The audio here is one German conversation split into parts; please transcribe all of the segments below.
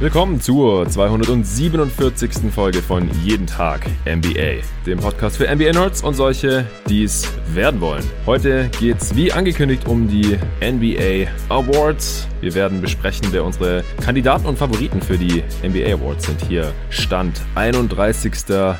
Willkommen zur 247. Folge von Jeden Tag NBA, dem Podcast für NBA-Nerds und solche, die es werden wollen. Heute geht's wie angekündigt um die NBA Awards. Wir werden besprechen, wer unsere Kandidaten und Favoriten für die NBA Awards sind. Hier Stand 31.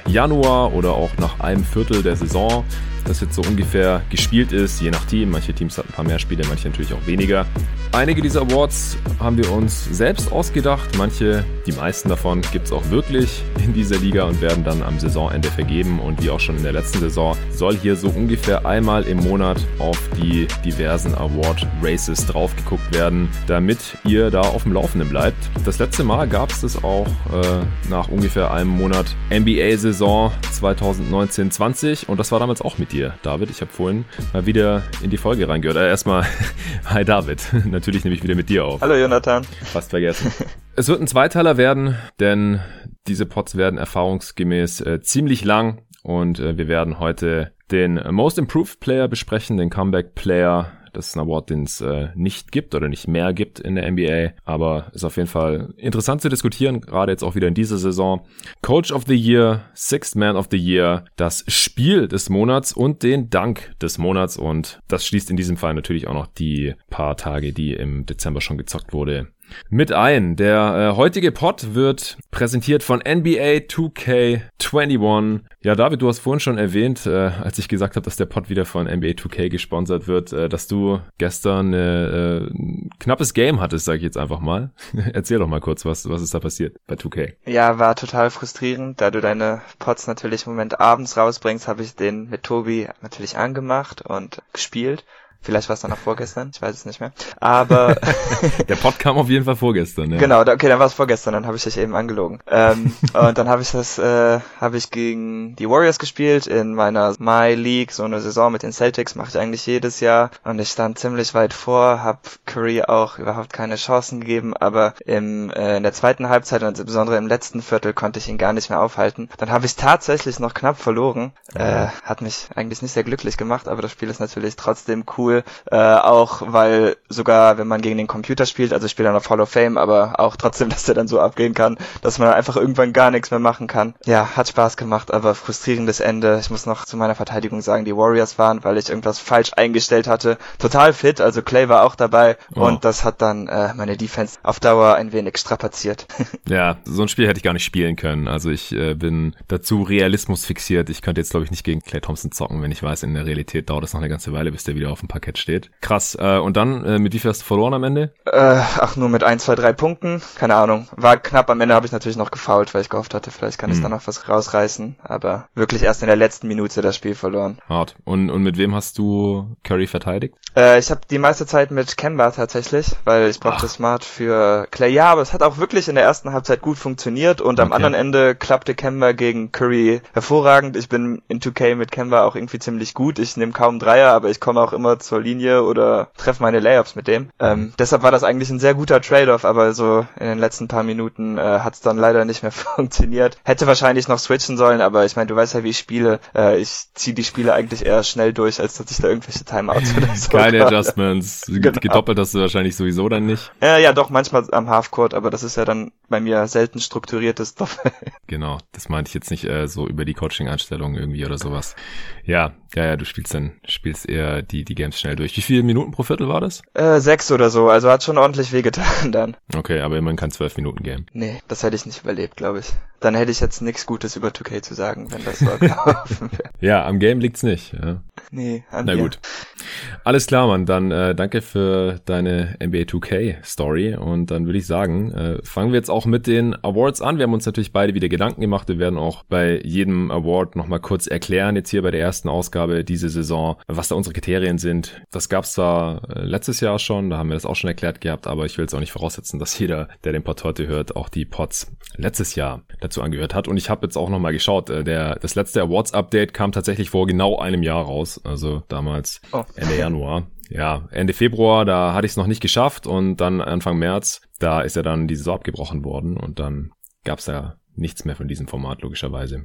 Januar oder auch nach einem Viertel der Saison das jetzt so ungefähr gespielt ist, je nach Team. Manche Teams hatten ein paar mehr Spiele, manche natürlich auch weniger. Einige dieser Awards haben wir uns selbst ausgedacht. Manche, die meisten davon, gibt es auch wirklich in dieser Liga und werden dann am Saisonende vergeben. Und wie auch schon in der letzten Saison soll hier so ungefähr einmal im Monat auf die diversen Award Races drauf geguckt werden, damit ihr da auf dem Laufenden bleibt. Das letzte Mal gab es das auch äh, nach ungefähr einem Monat NBA-Saison 2019-20 und das war damals auch mit dir, David. Ich habe vorhin mal wieder in die Folge reingehört. Äh, erstmal, hi David. Natürlich nehme ich wieder mit dir auf. Hallo Jonathan. Fast vergessen. es wird ein Zweiteiler werden, denn diese Pods werden erfahrungsgemäß äh, ziemlich lang und äh, wir werden heute den Most Improved Player besprechen, den Comeback Player das ist ein Award, den es äh, nicht gibt oder nicht mehr gibt in der NBA. Aber ist auf jeden Fall interessant zu diskutieren, gerade jetzt auch wieder in dieser Saison. Coach of the Year, Sixth Man of the Year, das Spiel des Monats und den Dank des Monats. Und das schließt in diesem Fall natürlich auch noch die paar Tage, die im Dezember schon gezockt wurde, mit ein. Der äh, heutige Pod wird präsentiert von NBA 2K21. Ja, David, du hast vorhin schon erwähnt, äh, als ich gesagt habe, dass der Pod wieder von NBA 2K gesponsert wird, äh, dass du gestern äh, ein knappes Game hattest, sage ich jetzt einfach mal. Erzähl doch mal kurz, was, was ist da passiert bei 2K? Ja, war total frustrierend. Da du deine Pods natürlich im Moment abends rausbringst, habe ich den mit Tobi natürlich angemacht und gespielt. Vielleicht war es dann auch vorgestern, ich weiß es nicht mehr. Aber der Pod kam auf jeden Fall vorgestern. Ja. Genau, okay, dann war es vorgestern, dann habe ich dich eben angelogen. Ähm, und dann habe ich das, äh, habe ich gegen die Warriors gespielt in meiner My League, so eine Saison mit den Celtics mache ich eigentlich jedes Jahr. Und ich stand ziemlich weit vor, habe Curry auch überhaupt keine Chancen gegeben, aber im, äh, in der zweiten Halbzeit und insbesondere im letzten Viertel konnte ich ihn gar nicht mehr aufhalten. Dann habe ich tatsächlich noch knapp verloren. Äh, hat mich eigentlich nicht sehr glücklich gemacht, aber das Spiel ist natürlich trotzdem cool cool, äh, auch weil sogar wenn man gegen den Computer spielt, also ich spiele dann auf Hall of Fame, aber auch trotzdem, dass der dann so abgehen kann, dass man einfach irgendwann gar nichts mehr machen kann. Ja, hat Spaß gemacht, aber frustrierendes Ende. Ich muss noch zu meiner Verteidigung sagen, die Warriors waren, weil ich irgendwas falsch eingestellt hatte, total fit, also Clay war auch dabei oh. und das hat dann äh, meine Defense auf Dauer ein wenig strapaziert. ja, so ein Spiel hätte ich gar nicht spielen können. Also ich äh, bin dazu Realismus fixiert. Ich könnte jetzt glaube ich nicht gegen Clay Thompson zocken, wenn ich weiß, in der Realität dauert es noch eine ganze Weile, bis der wieder auf dem Park Parkett steht. Krass. Äh, und dann, äh, mit wie viel hast du verloren am Ende? Äh, ach, nur mit ein, zwei, drei Punkten. Keine Ahnung. War knapp. Am Ende habe ich natürlich noch gefault, weil ich gehofft hatte, vielleicht kann hm. ich da noch was rausreißen. Aber wirklich erst in der letzten Minute das Spiel verloren. Hart. Und, und mit wem hast du Curry verteidigt? Äh, ich habe die meiste Zeit mit Kemba tatsächlich, weil ich brauchte ach. Smart für Clay. Ja, aber es hat auch wirklich in der ersten Halbzeit gut funktioniert und okay. am anderen Ende klappte Kemba gegen Curry hervorragend. Ich bin in 2K mit Kemba auch irgendwie ziemlich gut. Ich nehme kaum Dreier, aber ich komme auch immer zur Linie oder treffe meine Layups mit dem. Ähm, deshalb war das eigentlich ein sehr guter Trade-off, aber so in den letzten paar Minuten äh, hat es dann leider nicht mehr funktioniert. Hätte wahrscheinlich noch switchen sollen, aber ich meine, du weißt ja, wie ich spiele. Äh, ich ziehe die Spiele eigentlich eher schnell durch, als dass ich da irgendwelche Timeouts oder so Keine Adjustments. genau. Gedoppelt hast du wahrscheinlich sowieso dann nicht. Ja, ja, doch, manchmal am Halfcourt, aber das ist ja dann bei mir selten strukturiertes Doppel. genau, das meinte ich jetzt nicht äh, so über die Coaching-Einstellung irgendwie oder sowas. Ja, ja, ja, du spielst dann, spielst eher die, die Games schnell durch. Wie viele Minuten pro Viertel war das? Äh, sechs oder so, also hat schon ordentlich wehgetan dann. Okay, aber immerhin kein zwölf Minuten Game. Nee, das hätte ich nicht überlebt, glaube ich. Dann hätte ich jetzt nichts Gutes über 2K zu sagen, wenn das so gelaufen wäre. Ja, am Game liegt's nicht. Ja. Nee, an Na dir. gut. Alles klar, Mann. Dann äh, danke für deine NBA 2K Story. Und dann würde ich sagen, äh, fangen wir jetzt auch mit den Awards an. Wir haben uns natürlich beide wieder Gedanken gemacht. Wir werden auch bei jedem Award nochmal kurz erklären, jetzt hier bei der ersten Ausgabe diese Saison, was da unsere Kriterien sind. Das gab's zwar äh, letztes Jahr schon, da haben wir das auch schon erklärt gehabt, aber ich will jetzt auch nicht voraussetzen, dass jeder, der den Pod heute hört, auch die Pods letztes Jahr dazu angehört hat. Und ich habe jetzt auch nochmal geschaut, äh, der, das letzte Awards-Update kam tatsächlich vor genau einem Jahr raus, also damals oh. Ende Januar. Ja, Ende Februar, da hatte ich es noch nicht geschafft und dann Anfang März, da ist ja dann die Saison abgebrochen worden und dann gab es ja nichts mehr von diesem Format, logischerweise.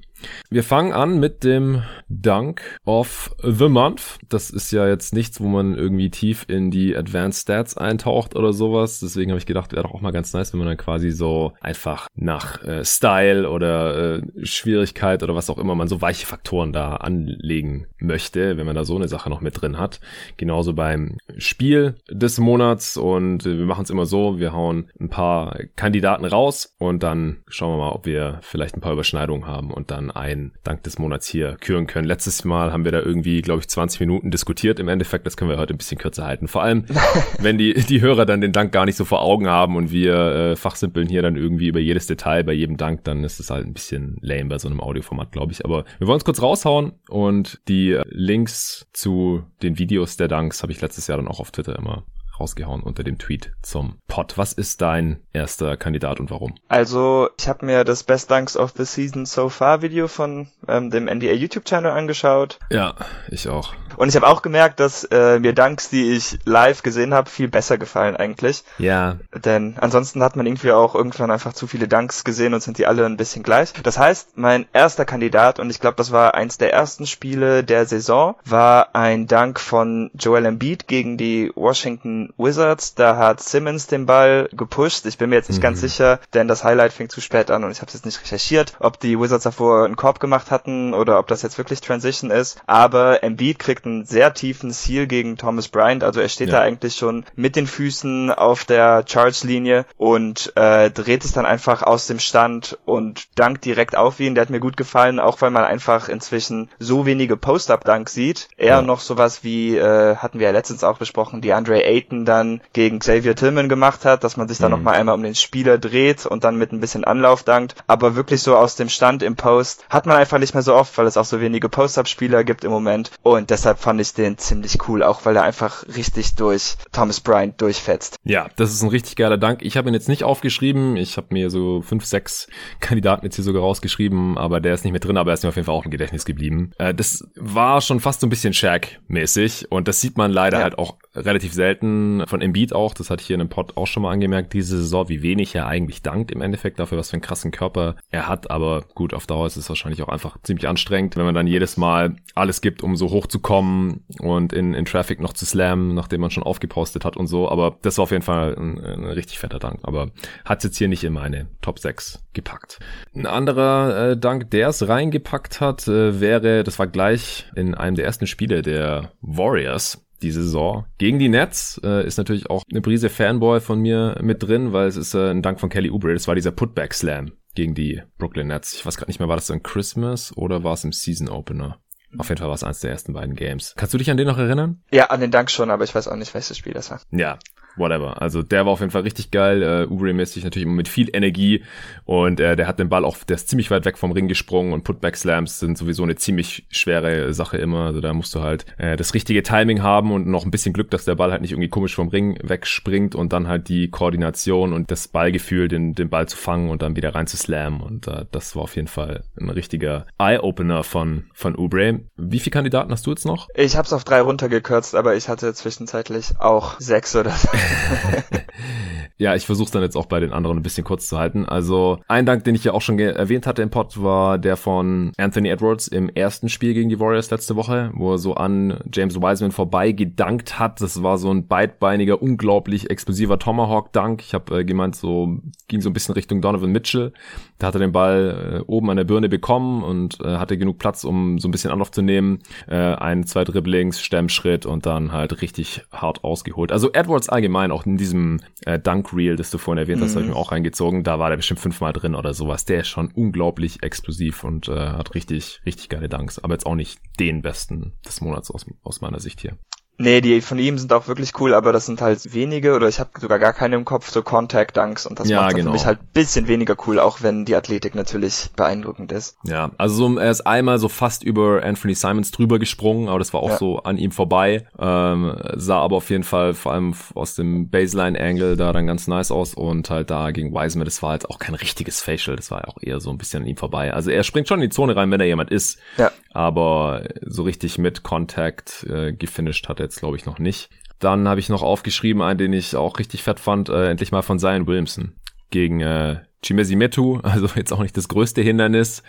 Wir fangen an mit dem Dunk of the Month. Das ist ja jetzt nichts, wo man irgendwie tief in die Advanced Stats eintaucht oder sowas. Deswegen habe ich gedacht, wäre doch auch mal ganz nice, wenn man dann quasi so einfach nach äh, Style oder äh, Schwierigkeit oder was auch immer man so weiche Faktoren da anlegen möchte, wenn man da so eine Sache noch mit drin hat. Genauso beim Spiel des Monats und äh, wir machen es immer so, wir hauen ein paar Kandidaten raus und dann schauen wir mal, ob wir vielleicht ein paar Überschneidungen haben und dann einen Dank des Monats hier küren können. Letztes Mal haben wir da irgendwie, glaube ich, 20 Minuten diskutiert. Im Endeffekt, das können wir heute ein bisschen kürzer halten. Vor allem, wenn die, die Hörer dann den Dank gar nicht so vor Augen haben und wir äh, fachsimpeln hier dann irgendwie über jedes Detail bei jedem Dank, dann ist es halt ein bisschen lame bei so einem Audioformat, glaube ich. Aber wir wollen es kurz raushauen und die Links zu den Videos der Danks habe ich letztes Jahr dann auch auf Twitter immer rausgehauen unter dem Tweet zum Pod. Was ist dein erster Kandidat und warum? Also, ich habe mir das Best Dunks of the Season So Far Video von ähm, dem NDA YouTube-Channel angeschaut. Ja, ich auch. Und ich habe auch gemerkt, dass äh, mir Dunks, die ich live gesehen habe, viel besser gefallen eigentlich. Ja. Denn ansonsten hat man irgendwie auch irgendwann einfach zu viele Dunks gesehen und sind die alle ein bisschen gleich. Das heißt, mein erster Kandidat, und ich glaube, das war eins der ersten Spiele der Saison, war ein Dunk von Joel Embiid gegen die Washington Wizards. Da hat Simmons den Ball gepusht. Ich bin mir jetzt nicht mhm. ganz sicher, denn das Highlight fing zu spät an und ich habe jetzt nicht recherchiert, ob die Wizards davor einen Korb gemacht hatten oder ob das jetzt wirklich Transition ist. Aber Embiid kriegt einen sehr tiefen Seal gegen Thomas Bryant. Also er steht ja. da eigentlich schon mit den Füßen auf der Charge-Linie und äh, dreht sich dann einfach aus dem Stand und dankt direkt auf ihn. Der hat mir gut gefallen, auch weil man einfach inzwischen so wenige Post-Up-Dunk sieht. Eher ja. noch sowas wie, äh, hatten wir ja letztens auch besprochen, die Andre Ayton Minuten dann gegen Xavier Tillman gemacht hat, dass man sich dann mhm. nochmal einmal um den Spieler dreht und dann mit ein bisschen Anlauf dankt. Aber wirklich so aus dem Stand im Post hat man einfach nicht mehr so oft, weil es auch so wenige Post-Up-Spieler gibt im Moment. Und deshalb fand ich den ziemlich cool, auch weil er einfach richtig durch Thomas Bryant durchfetzt. Ja, das ist ein richtig geiler Dank. Ich habe ihn jetzt nicht aufgeschrieben. Ich habe mir so fünf, sechs Kandidaten jetzt hier sogar rausgeschrieben, aber der ist nicht mehr drin, aber er ist mir auf jeden Fall auch im Gedächtnis geblieben. Äh, das war schon fast so ein bisschen Shaq-mäßig und das sieht man leider ja. halt auch relativ selten von Embiid auch, das hatte ich hier in einem Pod auch schon mal angemerkt, diese Saison, wie wenig er eigentlich dankt im Endeffekt dafür, was für einen krassen Körper er hat, aber gut, auf Dauer ist es wahrscheinlich auch einfach ziemlich anstrengend, wenn man dann jedes Mal alles gibt, um so hoch zu kommen und in, in Traffic noch zu slammen, nachdem man schon aufgepostet hat und so, aber das war auf jeden Fall ein, ein richtig fetter Dank, aber hat jetzt hier nicht in meine Top 6 gepackt. Ein anderer äh, Dank, der es reingepackt hat, äh, wäre, das war gleich in einem der ersten Spiele der Warriors, die Saison. Gegen die Nets äh, ist natürlich auch eine Prise Fanboy von mir mit drin, weil es ist äh, ein Dank von Kelly Oubre. Das war dieser Putback Slam gegen die Brooklyn Nets. Ich weiß gerade nicht mehr, war das ein Christmas oder war es im Season Opener? Auf jeden Fall war es eins der ersten beiden Games. Kannst du dich an den noch erinnern? Ja, an den Dank schon, aber ich weiß auch nicht, welches Spiel das war. Ja, whatever. Also der war auf jeden Fall richtig geil. Äh, Ubre-mäßig natürlich immer mit viel Energie und äh, der hat den Ball auch, der ist ziemlich weit weg vom Ring gesprungen und Putback-Slams sind sowieso eine ziemlich schwere Sache immer. Also da musst du halt äh, das richtige Timing haben und noch ein bisschen Glück, dass der Ball halt nicht irgendwie komisch vom Ring wegspringt und dann halt die Koordination und das Ballgefühl, den, den Ball zu fangen und dann wieder rein zu slammen und äh, das war auf jeden Fall ein richtiger Eye-Opener von, von Ubre. Wie viele Kandidaten hast du jetzt noch? Ich habe es auf drei runtergekürzt, aber ich hatte zwischenzeitlich auch sechs oder so. ja, ich versuche dann jetzt auch bei den anderen ein bisschen kurz zu halten. Also ein Dank, den ich ja auch schon erwähnt hatte im Pod, war der von Anthony Edwards im ersten Spiel gegen die Warriors letzte Woche, wo er so an James Wiseman vorbei gedankt hat. Das war so ein beidbeiniger, unglaublich explosiver Tomahawk-Dank. Ich habe äh, gemeint, so ging so ein bisschen Richtung Donovan Mitchell. Da hat er den Ball äh, oben an der Birne bekommen und äh, hatte genug Platz, um so ein bisschen Anlauf zu nehmen. Äh, ein, zwei Dribblings, Stemmschritt und dann halt richtig hart ausgeholt. Also Edwards allgemein, auch in diesem äh, Dunk-Reel, das du vorhin erwähnt hast, mhm. habe ich mir auch reingezogen. Da war der bestimmt fünfmal drin oder sowas. Der ist schon unglaublich explosiv und äh, hat richtig, richtig geile Dunks. Aber jetzt auch nicht den besten des Monats aus, aus meiner Sicht hier. Nee, die von ihm sind auch wirklich cool, aber das sind halt wenige oder ich habe sogar gar keine im Kopf, so Contact Dunks und das ja, macht genau. für mich halt bisschen weniger cool, auch wenn die Athletik natürlich beeindruckend ist. Ja, also so, er ist einmal so fast über Anthony Simons drüber gesprungen, aber das war auch ja. so an ihm vorbei, ähm, sah aber auf jeden Fall vor allem aus dem Baseline-Angle da dann ganz nice aus und halt da gegen Wiseman, das war halt auch kein richtiges Facial, das war auch eher so ein bisschen an ihm vorbei. Also er springt schon in die Zone rein, wenn er jemand ist, ja. aber so richtig mit Contact äh, gefinisht hat er jetzt, glaube ich, noch nicht. Dann habe ich noch aufgeschrieben, einen, den ich auch richtig fett fand, äh, endlich mal von Zion Williamson gegen äh, Chimesi Metu, also jetzt auch nicht das größte Hindernis.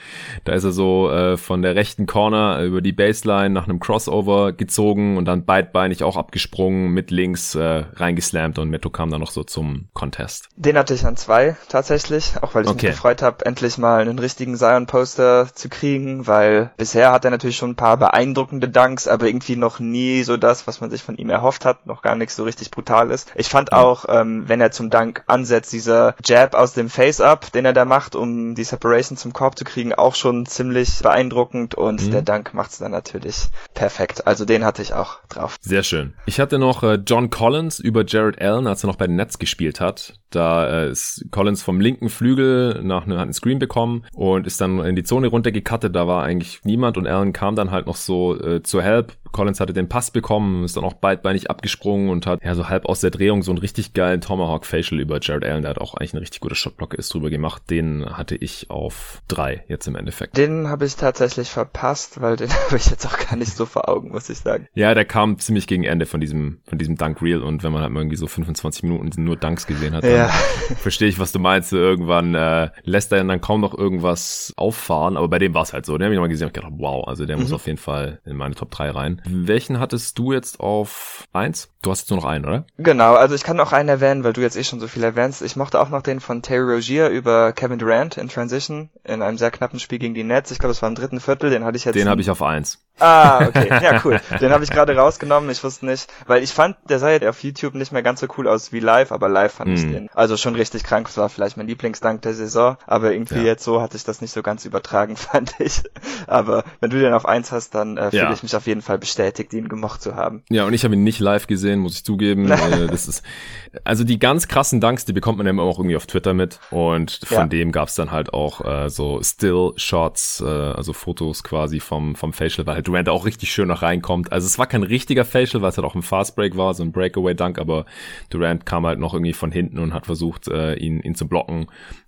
Da ist er so äh, von der rechten Corner über die Baseline nach einem Crossover gezogen und dann beidbeinig auch abgesprungen, mit links äh, reingeslammt und Metu kam dann noch so zum Contest. Den hatte ich an zwei tatsächlich, auch weil ich okay. mich gefreut habe, endlich mal einen richtigen Zion-Poster zu kriegen, weil bisher hat er natürlich schon ein paar beeindruckende Dunks, aber irgendwie noch nie so das, was man sich von ihm erhofft hat, noch gar nichts so richtig brutal ist. Ich fand auch, ähm, wenn er zum Dank ansetzt, dieser Jab aus dem Face-Up, den er da macht, um die Separation zum Korb zu kriegen, auch schon ziemlich beeindruckend und mhm. der Dank macht's dann natürlich perfekt. Also den hatte ich auch drauf. Sehr schön. Ich hatte noch äh, John Collins über Jared Allen, als er noch bei den Nets gespielt hat. Da äh, ist Collins vom linken Flügel nach einem, hat einen Screen bekommen und ist dann in die Zone runtergekattet. Da war eigentlich niemand und Allen kam dann halt noch so äh, zur Help. Collins hatte den Pass bekommen, ist dann auch beidbeinig abgesprungen und hat ja so halb aus der Drehung so einen richtig geilen Tomahawk Facial über Jared Allen. Der hat auch eigentlich eine richtig gute Shotblocke ist drüber gemacht. Den hatte ich auf drei jetzt im Endeffekt. Den habe ich tatsächlich verpasst, weil den habe ich jetzt auch gar nicht so vor Augen, muss ich sagen. Ja, der kam ziemlich gegen Ende von diesem von diesem Dunk Reel und wenn man halt irgendwie so 25 Minuten nur Dunks gesehen hat, dann ja. verstehe ich, was du meinst. Irgendwann äh, lässt er dann kaum noch irgendwas auffahren, aber bei dem war es halt so. Den habe ich mal gesehen und gedacht, wow, also der mhm. muss auf jeden Fall in meine Top 3 rein. Welchen hattest du jetzt auf eins? Du hast jetzt nur noch einen, oder? Genau, also ich kann noch einen erwähnen, weil du jetzt eh schon so viel erwähnst. Ich mochte auch noch den von Terry Rogier über Kevin Durant in Transition in einem sehr knappen Spiel gegen die Nets. Ich glaube, es war im dritten Viertel. Den hatte ich jetzt. Den habe ich auf eins. Ah, okay. Ja, cool. Den habe ich gerade rausgenommen. Ich wusste nicht, weil ich fand, der sah ja auf YouTube nicht mehr ganz so cool aus wie live, aber live fand mm. ich den. Also schon richtig krank. Das war vielleicht mein Lieblingsdank der Saison, aber irgendwie ja. jetzt so hatte ich das nicht so ganz übertragen, fand ich. Aber wenn du den auf eins hast, dann äh, fühle ja. ich mich auf jeden Fall bestätigt, ihn gemocht zu haben. Ja, und ich habe ihn nicht live gesehen, muss ich zugeben. äh, das ist also die ganz krassen Danks, die bekommt man ja immer auch irgendwie auf Twitter mit und von ja. dem gab's dann halt auch äh, so Still Shots, äh, also Fotos quasi vom vom Facial, weil halt Durant auch richtig schön noch reinkommt. Also es war kein richtiger Facial, weil es halt auch ein Fast Break war, so ein Breakaway Dunk, aber Durant kam halt noch irgendwie von hinten und hat versucht äh, ihn ihn zu blocken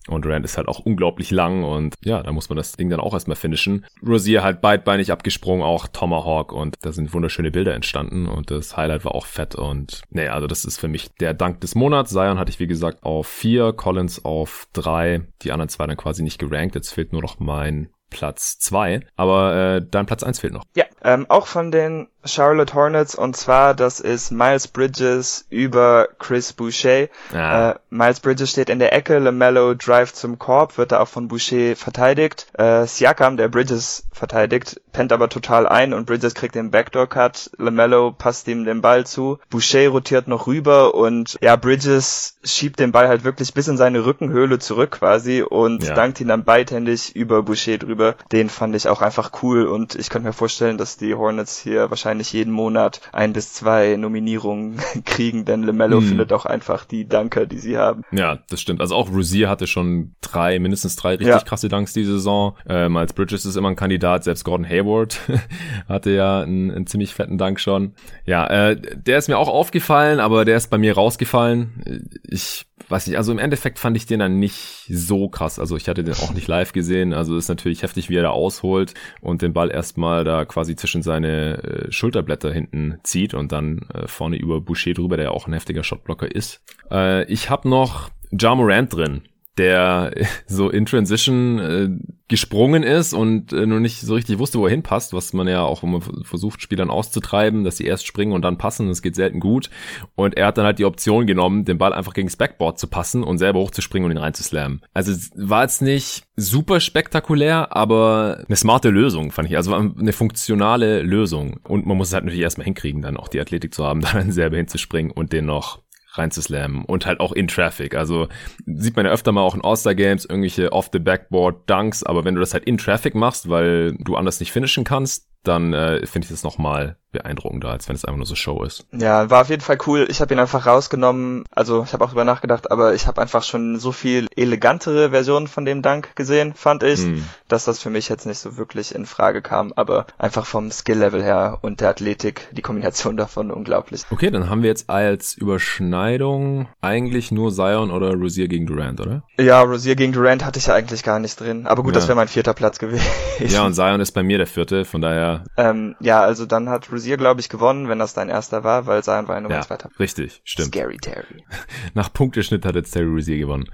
und Durant ist halt auch unglaublich lang und ja, da muss man das Ding dann auch erstmal finishen. Rosier halt beidbeinig abgesprungen, auch Tomahawk und da sind wunderschöne Bilder entstanden und das Highlight war auch fett und nee, also das ist für mich der Dank des Monats. Zion hatte ich wie gesagt auf vier, Collins auf drei, die anderen zwei dann quasi nicht gerankt. Jetzt fehlt nur noch mein Platz zwei, aber äh, dein Platz eins fehlt noch. Ja, ähm, auch von den Charlotte Hornets und zwar das ist Miles Bridges über Chris Boucher. Ja. Äh, Miles Bridges steht in der Ecke, LaMelo drive zum Korb, wird da auch von Boucher verteidigt. Äh, Siakam, der Bridges verteidigt, pennt aber total ein und Bridges kriegt den Backdoor-Cut. LaMelo passt ihm den Ball zu. Boucher rotiert noch rüber und ja, Bridges schiebt den Ball halt wirklich bis in seine Rückenhöhle zurück quasi und ja. dankt ihn dann beidhändig über Boucher drüber. Den fand ich auch einfach cool und ich könnte mir vorstellen, dass die Hornets hier wahrscheinlich wahrscheinlich jeden Monat ein bis zwei Nominierungen kriegen, denn LeMello hm. findet auch einfach die Danker, die sie haben. Ja, das stimmt. Also auch Rosier hatte schon drei, mindestens drei richtig ja. krasse Danks diese Saison. Ähm, als Bridges ist immer ein Kandidat, selbst Gordon Hayward hatte ja einen, einen, ziemlich fetten Dank schon. Ja, äh, der ist mir auch aufgefallen, aber der ist bei mir rausgefallen. Ich weiß nicht, also im Endeffekt fand ich den dann nicht so krass. Also ich hatte den auch nicht live gesehen. Also ist natürlich heftig, wie er da ausholt und den Ball erstmal da quasi zwischen seine äh, Schulterblätter hinten zieht und dann äh, vorne über Boucher drüber, der ja auch ein heftiger Shotblocker ist. Äh, ich habe noch Ja Morant drin der so in Transition äh, gesprungen ist und äh, nur nicht so richtig wusste, wo er hinpasst, was man ja auch immer versucht, Spielern auszutreiben, dass sie erst springen und dann passen, das geht selten gut. Und er hat dann halt die Option genommen, den Ball einfach gegens Backboard zu passen und selber hochzuspringen und ihn reinzuslammen. Also war jetzt nicht super spektakulär, aber eine smarte Lösung, fand ich. Also eine funktionale Lösung. Und man muss es halt natürlich erstmal hinkriegen, dann auch die Athletik zu haben, dann selber hinzuspringen und den noch reinzuslammen und halt auch in Traffic. Also sieht man ja öfter mal auch in All-Star-Games irgendwelche Off-the-Backboard-Dunks, aber wenn du das halt in Traffic machst, weil du anders nicht finishen kannst, dann äh, finde ich das nochmal beeindruckender, als wenn es einfach nur so Show ist. Ja, war auf jeden Fall cool. Ich habe ihn einfach rausgenommen. Also ich habe auch drüber nachgedacht, aber ich habe einfach schon so viel elegantere Versionen von dem Dank gesehen, fand ich, hm. dass das für mich jetzt nicht so wirklich in Frage kam. Aber einfach vom Skill-Level her und der Athletik, die Kombination davon unglaublich. Okay, dann haben wir jetzt als Überschneidung eigentlich nur Zion oder Rosier gegen Durant, oder? Ja, Rosier gegen Durant hatte ich ja eigentlich gar nicht drin. Aber gut, ja. das wäre mein vierter Platz gewesen. Ja, und Zion ist bei mir der vierte, von daher. Ähm, ja, also dann hat Rozier, glaube ich, gewonnen, wenn das dein erster war, weil Zion war ja nur Ja, zweiter. richtig, stimmt. Scary Terry. Nach Punkteschnitt hat jetzt Terry Rozier gewonnen.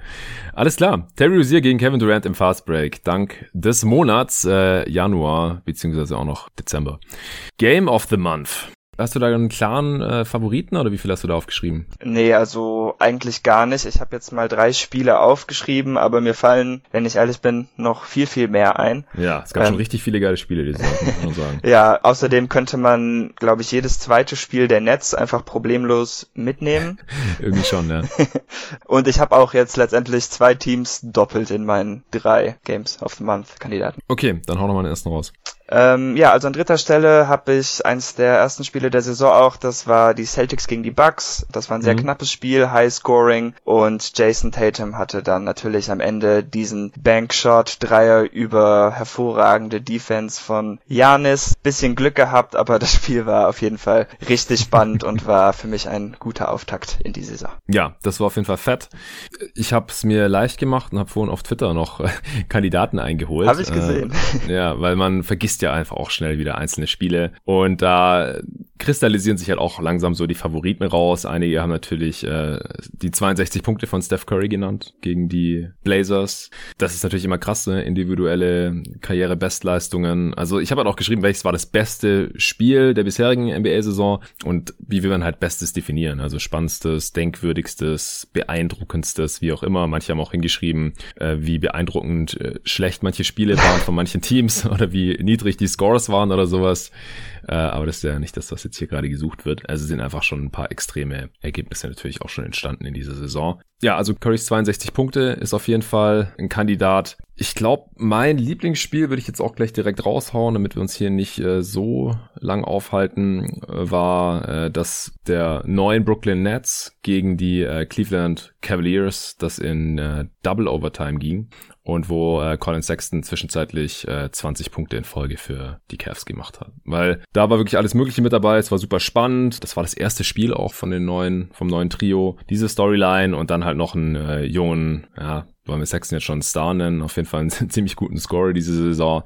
Alles klar. Terry Rozier gegen Kevin Durant im Fast Break. Dank des Monats äh, Januar, beziehungsweise auch noch Dezember. Game of the Month. Hast du da einen klaren äh, Favoriten oder wie viel hast du da aufgeschrieben? Nee, also eigentlich gar nicht. Ich habe jetzt mal drei Spiele aufgeschrieben, aber mir fallen, wenn ich ehrlich bin, noch viel, viel mehr ein. Ja, es gab Ähm. schon richtig viele geile Spiele diese Saison, muss man sagen. Ja, außerdem könnte man, glaube ich, jedes zweite Spiel der Nets einfach problemlos mitnehmen. Irgendwie schon, ja. Und ich habe auch jetzt letztendlich zwei Teams doppelt in meinen drei Games of the Month Kandidaten. Okay, dann hau noch mal den ersten raus. Ähm, ja, also an dritter Stelle habe ich eins der ersten Spiele der Saison auch. Das war die Celtics gegen die Bucks. Das war ein sehr Mhm. knappes Spiel, High Scoring und Jason Tatum hatte dann natürlich am Ende diesen Bankshot Dreier über hervorragende Defense von Janis. Bisschen Glück gehabt, aber das Spiel war auf jeden Fall richtig spannend und war für mich ein guter Auftakt in die Saison. Ja, das war auf jeden Fall fett. Ich habe es mir leicht gemacht und habe vorhin auf Twitter noch äh, Kandidaten eingeholt. Habe ich gesehen. Äh, ja, weil man vergisst ja einfach auch schnell wieder einzelne Spiele. Und da kristallisieren sich halt auch langsam so die Favoriten raus. Einige haben natürlich äh, die 62 Punkte von Steph Curry genannt gegen die Blazers. Das ist natürlich immer krass, ne? individuelle Karriere-Bestleistungen. Also ich habe halt auch geschrieben, welches war das beste Spiel der bisherigen NBA-Saison und wie will man halt Bestes definieren. Also spannendstes, denkwürdigstes, beeindruckendstes, wie auch immer. Manche haben auch hingeschrieben, äh, wie beeindruckend äh, schlecht manche Spiele waren von manchen Teams oder wie niedrig die Scores waren oder sowas. Äh, aber das ist ja nicht das, was jetzt hier gerade gesucht wird. Also sind einfach schon ein paar extreme Ergebnisse natürlich auch schon entstanden in dieser Saison. Ja, also Currys 62 Punkte ist auf jeden Fall ein Kandidat. Ich glaube, mein Lieblingsspiel würde ich jetzt auch gleich direkt raushauen, damit wir uns hier nicht äh, so lang aufhalten, äh, war äh, das der neuen Brooklyn Nets gegen die äh, Cleveland Cavaliers, das in äh, Double Overtime ging und wo äh, Colin Sexton zwischenzeitlich äh, 20 Punkte in Folge für die Cavs gemacht hat. Weil da war wirklich alles Mögliche mit dabei, es war super spannend, das war das erste Spiel auch von den neuen, vom neuen Trio, diese Storyline und dann halt noch einen äh, jungen, ja, wollen wir Sexton jetzt schon einen Star nennen, auf jeden Fall einen ziemlich guten Scorer diese Saison,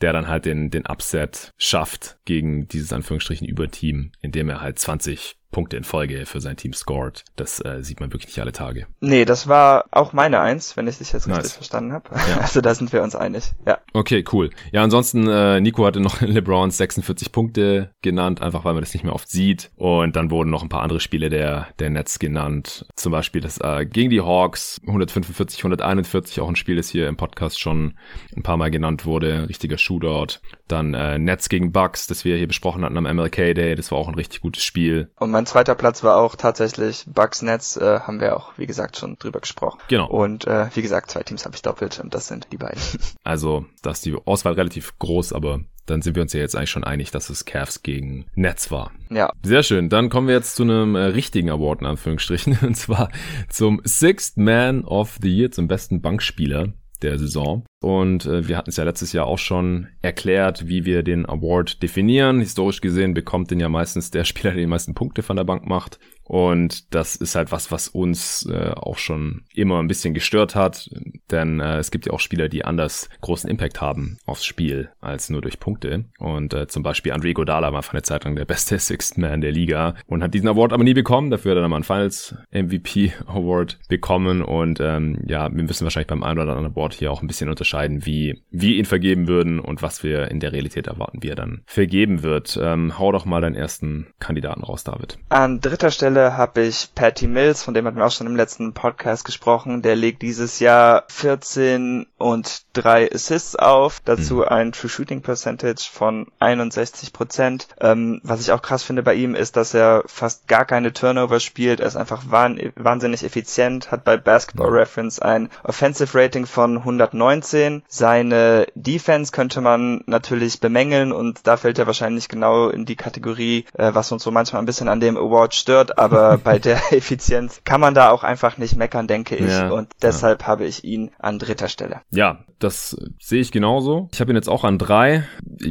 der dann halt den, den Upset schafft gegen dieses Anführungsstrichen Überteam, indem er halt 20 Punkte in Folge für sein Team scored. Das äh, sieht man wirklich nicht alle Tage. Nee, das war auch meine Eins, wenn ich dich jetzt richtig Nice. verstanden habe. Ja. Also da sind wir uns einig. Ja. Okay, cool. Ja, ansonsten, äh, Nico hatte noch LeBrons 46 Punkte genannt, einfach weil man das nicht mehr oft sieht. Und dann wurden noch ein paar andere Spiele der, der Nets genannt. Zum Beispiel das äh, gegen die Hawks, 145, 141, auch ein Spiel, das hier im Podcast schon ein paar Mal genannt wurde. Richtiger Shootout. Dann äh, Nets gegen Bucks, das wir hier besprochen hatten am MLK Day. Das war auch ein richtig gutes Spiel. Und mein zweiter Platz war auch tatsächlich Bucks Nets, äh, haben wir auch, wie gesagt, schon drüber gesprochen. Genau. Und äh, wie gesagt, zwei Teams habe ich doppelt und das sind die beiden. Also, da ist die Auswahl relativ groß, aber dann sind wir uns ja jetzt eigentlich schon einig, dass es Cavs gegen Nets war. ja. Sehr schön. Dann kommen wir jetzt zu einem äh, richtigen Award in Anführungsstrichen. Und zwar zum Sixth Man of the Year, zum besten Bankspieler der Saison. Und äh, wir hatten es ja letztes Jahr auch schon erklärt, wie wir den Award definieren. Historisch gesehen bekommt den ja meistens der Spieler, der die meisten Punkte von der Bank macht. Und das ist halt was, was uns äh, auch schon immer ein bisschen gestört hat. Denn äh, es gibt ja auch Spieler, die anders großen Impact haben aufs Spiel als nur durch Punkte. Und äh, zum Beispiel Andre Godala war für eine Zeit lang der beste Sixth Man der Liga und hat diesen Award aber nie bekommen. Dafür hat er dann mal einen Finals MVP Award bekommen. Und ähm, ja, wir müssen wahrscheinlich beim einen oder anderen Award hier auch ein bisschen unterscheiden, wie wir ihn vergeben würden und was wir in der Realität erwarten, wie er dann vergeben wird. Ähm, hau doch mal deinen ersten Kandidaten raus, David. An dritter Stelle habe ich Patty Mills, von dem hatten wir auch schon im letzten Podcast gesprochen. Der legt dieses Jahr 14 und 3 Assists auf, dazu ein True Shooting Percentage von 61 Prozent. Ähm, was ich auch krass finde bei ihm ist, dass er fast gar keine Turnover spielt. Er ist einfach wahn wahnsinnig effizient, hat bei Basketball Reference ein Offensive Rating von 119. Seine Defense könnte man natürlich bemängeln und da fällt er wahrscheinlich genau in die Kategorie, äh, was uns so manchmal ein bisschen an dem Award stört, aber bei der Effizienz kann man da auch einfach nicht meckern, denke ich. Ja, und deshalb ja. habe ich ihn an dritter Stelle. Ja, das sehe ich genauso. Ich habe ihn jetzt auch an drei.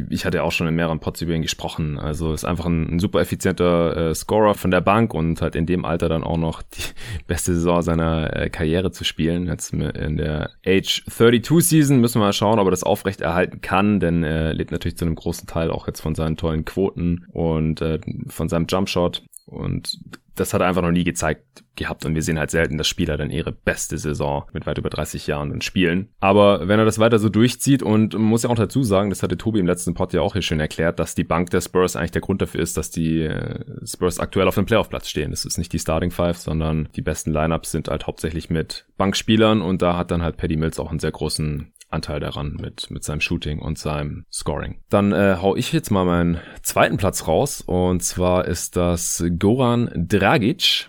Ich hatte auch schon in mehreren Pods über ihn gesprochen. Also ist einfach ein, ein super effizienter äh, Scorer von der Bank und halt in dem Alter dann auch noch die beste Saison seiner äh, Karriere zu spielen. Jetzt in der Age 32 Season müssen wir mal schauen, ob er das aufrechterhalten kann, denn er lebt natürlich zu einem großen Teil auch jetzt von seinen tollen Quoten und äh, von seinem Jumpshot. Und das hat er einfach noch nie gezeigt gehabt und wir sehen halt selten, dass Spieler dann ihre beste Saison mit weit über 30 Jahren dann spielen. Aber wenn er das weiter so durchzieht und man muss ja auch dazu sagen, das hatte Tobi im letzten Pod ja auch hier schön erklärt, dass die Bank der Spurs eigentlich der Grund dafür ist, dass die äh, Spurs aktuell auf dem Playoff-Platz stehen. Das ist nicht die Starting Five, sondern die besten Lineups sind halt hauptsächlich mit Bankspielern und da hat dann halt Paddy Mills auch einen sehr großen Anteil daran mit, mit seinem Shooting und seinem Scoring. Dann äh, hau ich jetzt mal meinen zweiten Platz raus und zwar ist das Goran Dragic.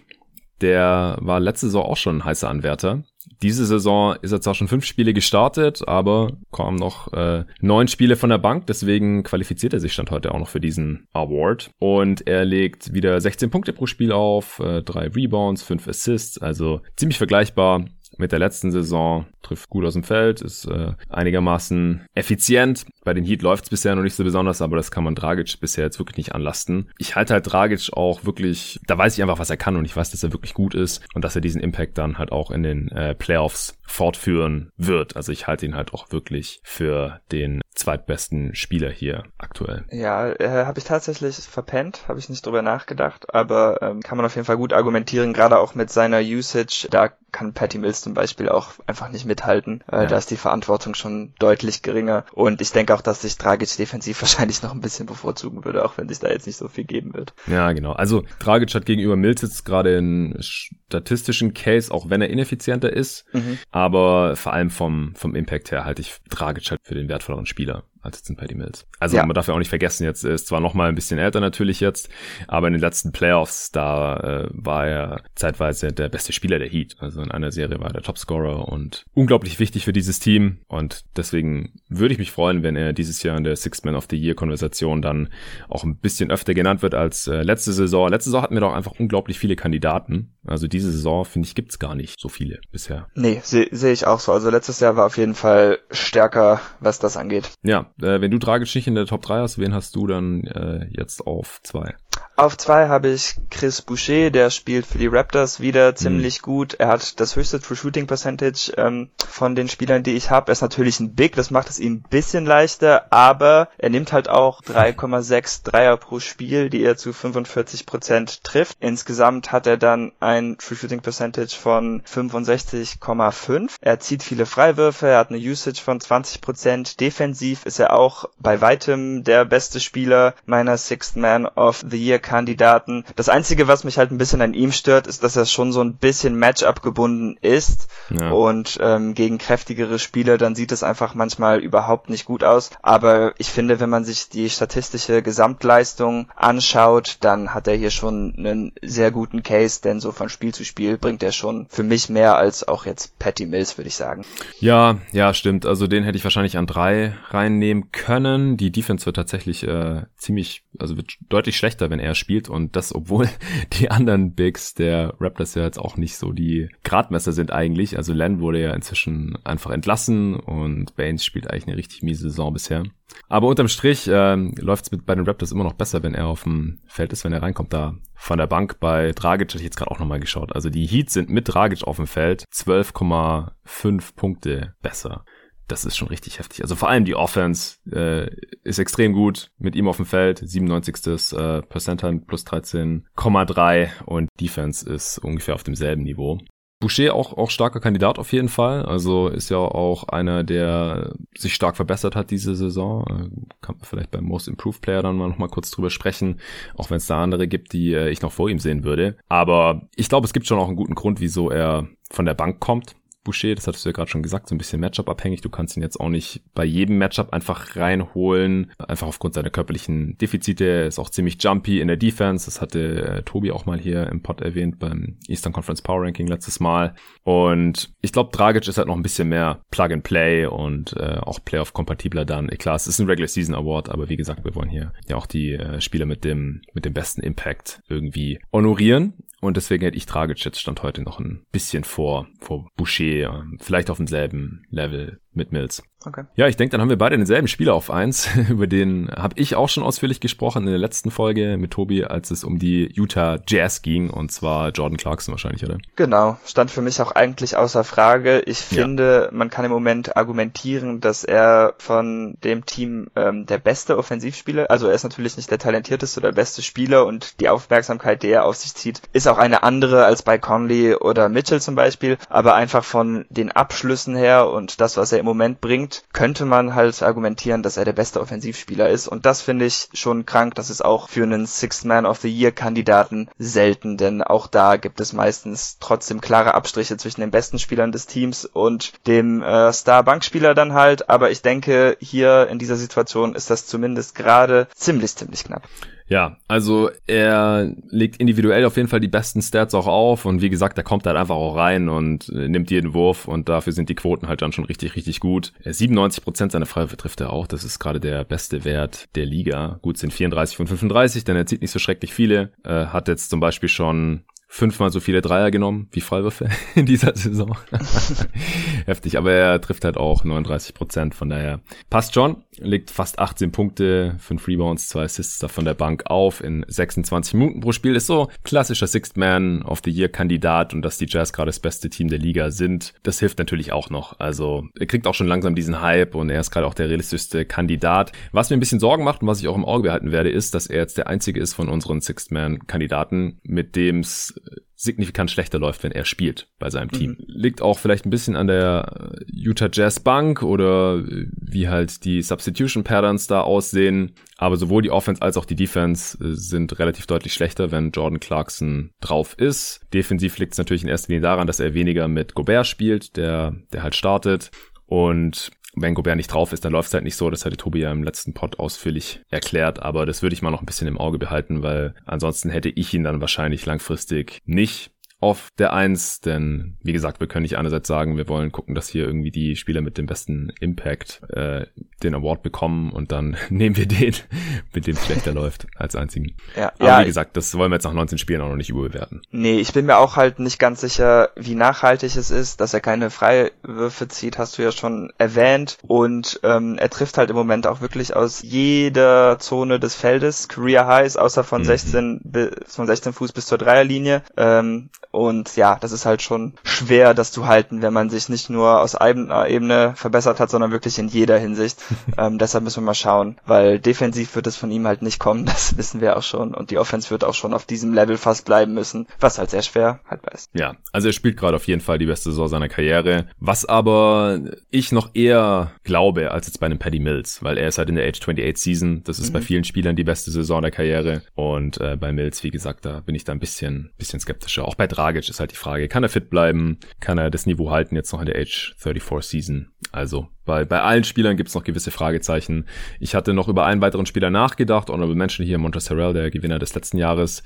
Der war letzte Saison auch schon ein heißer Anwärter. Diese Saison ist er zwar schon fünf Spiele gestartet, aber kamen noch äh, neun Spiele von der Bank, deswegen qualifiziert er sich stand heute auch noch für diesen Award. Und er legt wieder 16 Punkte pro Spiel auf, äh, drei Rebounds, fünf Assists, also ziemlich vergleichbar mit der letzten Saison, trifft gut aus dem Feld, ist äh, einigermaßen effizient. Bei den Heat läuft es bisher noch nicht so besonders, aber das kann man Dragic bisher jetzt wirklich nicht anlasten. Ich halte halt Dragic auch wirklich, da weiß ich einfach, was er kann und ich weiß, dass er wirklich gut ist und dass er diesen Impact dann halt auch in den äh, Playoffs fortführen wird. Also ich halte ihn halt auch wirklich für den zweitbesten Spieler hier aktuell. Ja, äh, habe ich tatsächlich verpennt, habe ich nicht drüber nachgedacht, aber ähm, kann man auf jeden Fall gut argumentieren, gerade auch mit seiner Usage. Da kann Patty Mills zum Beispiel auch einfach nicht mithalten. Äh, ja. Da ist die Verantwortung schon deutlich geringer. Und ich denke auch, dass sich Dragic defensiv wahrscheinlich noch ein bisschen bevorzugen würde, auch wenn sich da jetzt nicht so viel geben wird. Ja, genau. Also Dragic hat gegenüber Mills jetzt gerade einen statistischen Case, auch wenn er ineffizienter ist. Mhm. Aber vor allem vom, vom Impact her halte ich Dragic halt für den wertvolleren Spieler als jetzt ein Paddy Mills. Also ja. man darf ja auch nicht vergessen, jetzt ist zwar noch mal ein bisschen älter natürlich jetzt, aber in den letzten Playoffs, da äh, war er zeitweise der beste Spieler der Heat. Also in einer Serie war er der Topscorer und unglaublich wichtig für dieses Team. Und deswegen würde ich mich freuen, wenn er dieses Jahr in der Sixth Man of the Year Konversation dann auch ein bisschen öfter genannt wird als äh, letzte Saison. Letzte Saison hatten wir doch einfach unglaublich viele Kandidaten. Also diese Saison, finde ich, gibt's gar nicht so viele bisher. Nee, sehe seh ich auch so. Also letztes Jahr war auf jeden Fall stärker, was das angeht. Ja, äh, wenn du Dragic nicht in der Top 3 hast, wen hast du dann äh, jetzt auf 2? Auf zwei habe ich Chris Boucher, der spielt für die Raptors wieder ziemlich mhm. gut. Er hat das höchste True Shooting Percentage ähm, von den Spielern, die ich habe. Er ist natürlich ein Big, das macht es ihm ein bisschen leichter, aber er nimmt halt auch 3,6 Dreier pro Spiel, die er zu 45 Prozent trifft. Insgesamt hat er dann ein True Shooting Percentage von 65,5. Er zieht viele Freiwürfe, er hat eine Usage von 20 Prozent. Defensiv ist er auch bei weitem der beste Spieler meiner Sixth Man of the Year Kandidaten. Das Einzige, was mich halt ein bisschen an ihm stört, ist, dass er schon so ein bisschen Matchup gebunden ist ja. und ähm, gegen kräftigere Spieler, dann sieht es einfach manchmal überhaupt nicht gut aus. Aber ich finde, wenn man sich die statistische Gesamtleistung anschaut, dann hat er hier schon einen sehr guten Case, denn so von Spiel zu Spiel bringt er schon für mich mehr als auch jetzt Patty Mills, würde ich sagen. Ja, ja, stimmt. Also den hätte ich wahrscheinlich an drei reinnehmen können. Die Defense wird tatsächlich äh, ziemlich, also wird deutlich schlechter, wenn er spielt und das, obwohl die anderen Bigs der Raptors ja jetzt auch nicht so die Gradmesser sind eigentlich. Also Len wurde ja inzwischen einfach entlassen und Baines spielt eigentlich eine richtig miese Saison bisher. Aber unterm Strich ähm, läuft es bei den Raptors immer noch besser, wenn er auf dem Feld ist, wenn er reinkommt da von der Bank. Bei Dragic hatte ich jetzt gerade auch nochmal geschaut. Also die Heats sind mit Dragic auf dem Feld 12,5 Punkte besser das ist schon richtig heftig. Also vor allem die Offense äh, ist extrem gut mit ihm auf dem Feld. 97. Äh, Percentile plus 13,3 und Defense ist ungefähr auf demselben Niveau. Boucher auch, auch starker Kandidat auf jeden Fall. Also ist ja auch einer, der sich stark verbessert hat diese Saison. Äh, kann man vielleicht beim Most Improved Player dann mal noch mal kurz drüber sprechen. Auch wenn es da andere gibt, die äh, ich noch vor ihm sehen würde. Aber ich glaube, es gibt schon auch einen guten Grund, wieso er von der Bank kommt. Boucher, das hattest du ja gerade schon gesagt, so ein bisschen Matchup-abhängig. Du kannst ihn jetzt auch nicht bei jedem Matchup einfach reinholen, einfach aufgrund seiner körperlichen Defizite. Er ist auch ziemlich jumpy in der Defense. Das hatte äh, Tobi auch mal hier im Pod erwähnt beim Eastern Conference Power Ranking letztes Mal. Und ich glaube, Dragic ist halt noch ein bisschen mehr Plug and Play und äh, auch Playoff-kompatibler dann. Klar, es ist ein Regular Season Award, aber wie gesagt, wir wollen hier ja auch die äh, Spieler mit dem mit dem besten Impact irgendwie honorieren. Und deswegen hätte ich Dragic jetzt Stand heute noch ein bisschen vor, vor Boucher, vielleicht auf demselben Level mit Mills. Okay. Ja, ich denke, dann haben wir beide denselben Spieler auf eins. Über den habe ich auch schon ausführlich gesprochen in der letzten Folge mit Tobi, als es um die Utah Jazz ging. Und zwar Jordan Clarkson wahrscheinlich, oder? Genau, stand für mich auch eigentlich außer Frage. Ich finde, ja. man kann im Moment argumentieren, dass er von dem Team ähm, der beste Offensivspieler, also er ist natürlich nicht der talentierteste oder beste Spieler und die Aufmerksamkeit, die er auf sich zieht, ist auch eine andere als bei Conley oder Mitchell zum Beispiel. Aber einfach von den Abschlüssen her und das, was er im Moment bringt, könnte man halt argumentieren, dass er der beste Offensivspieler ist. Und das finde ich schon krank. Das ist auch für einen Sixth Man of the Year Kandidaten selten, denn auch da gibt es meistens trotzdem klare Abstriche zwischen den besten Spielern des Teams und dem äh, Star-Bankspieler dann halt. Aber ich denke, hier in dieser Situation ist das zumindest gerade ziemlich, ziemlich knapp. Ja, also er legt individuell auf jeden Fall die besten Stats auch auf und wie gesagt, er kommt halt einfach auch rein und äh, nimmt jeden Wurf und dafür sind die Quoten halt dann schon richtig, richtig gut. 97 Prozent seiner Freiwürfe trifft er auch, das ist gerade der beste Wert der Liga. Gut sind 34 von 35, denn er zieht nicht so schrecklich viele, äh, hat jetzt zum Beispiel schon fünfmal so viele Dreier genommen wie Freiwürfe in dieser Saison. Heftig, aber er trifft halt auch 39 Prozent, von daher passt schon. Legt fast 18 Punkte, 5 Rebounds, 2 Assists von der Bank auf in 26 Minuten pro Spiel. Ist so klassischer Sixth Man of the Year Kandidat und dass die Jazz gerade das beste Team der Liga sind, das hilft natürlich auch noch. Also er kriegt auch schon langsam diesen Hype und er ist gerade auch der realistischste Kandidat. Was mir ein bisschen Sorgen macht und was ich auch im Auge behalten werde, ist, dass er jetzt der einzige ist von unseren Sixth Man Kandidaten, mit dem es signifikant schlechter läuft, wenn er spielt bei seinem Team. Mhm. Liegt auch vielleicht ein bisschen an der Utah Jazz Bank oder wie halt die Substitution Patterns da aussehen. Aber sowohl die Offense als auch die Defense äh, sind relativ deutlich schlechter, wenn Jordan Clarkson drauf ist. Defensiv liegt es natürlich in erster Linie daran, dass er weniger mit Gobert spielt, der, der halt startet. Und wenn Gobert nicht drauf ist, dann läuft es halt nicht so. Das hatte Tobi ja im letzten Pod ausführlich erklärt. Aber das würde ich mal noch ein bisschen im Auge behalten, weil ansonsten hätte ich ihn dann wahrscheinlich langfristig nicht auf der Eins, denn wie gesagt, wir können nicht einerseits sagen, wir wollen gucken, dass hier irgendwie die Spieler mit dem besten Impact äh, den Award bekommen und dann nehmen wir den, mit dem schlechter läuft, als einzigen. Ja, Aber ja, wie gesagt, das wollen wir jetzt nach 19 Spielen auch noch nicht überbewerten. Nee, ich bin mir auch halt nicht ganz sicher, wie nachhaltig es ist, dass er keine Freiwürfe zieht, hast du ja schon erwähnt. Und ähm, er trifft halt im Moment auch wirklich aus jeder Zone des Feldes, Career Highs, außer von mhm. 16 von 16 Fuß bis zur Dreierlinie. Ähm, und ja, das ist halt schon schwer, das zu halten, wenn man sich nicht nur aus einer Ebene verbessert hat, sondern wirklich in jeder Hinsicht. ähm, deshalb müssen wir mal schauen, weil defensiv wird es von ihm halt nicht kommen, das wissen wir auch schon. Und die Offense wird auch schon auf diesem Level fast bleiben müssen, was halt sehr schwer haltbar ist. Ja, also er spielt gerade auf jeden Fall die beste Saison seiner Karriere. Was aber ich noch eher glaube, als jetzt bei einem Paddy Mills, weil er ist halt in der Age 28 Season. Das ist mhm. bei vielen Spielern die beste Saison der Karriere. Und äh, bei Mills, wie gesagt, da bin ich da ein bisschen, bisschen skeptischer. Auch bei Dragic ist halt die Frage, kann er fit bleiben? Kann er das Niveau halten jetzt noch in der Age 34 Season? Also bei, bei allen Spielern gibt es noch gewisse Fragezeichen. Ich hatte noch über einen weiteren Spieler nachgedacht. Honorable Mention hier, Montrezl Harrell, der Gewinner des letzten Jahres.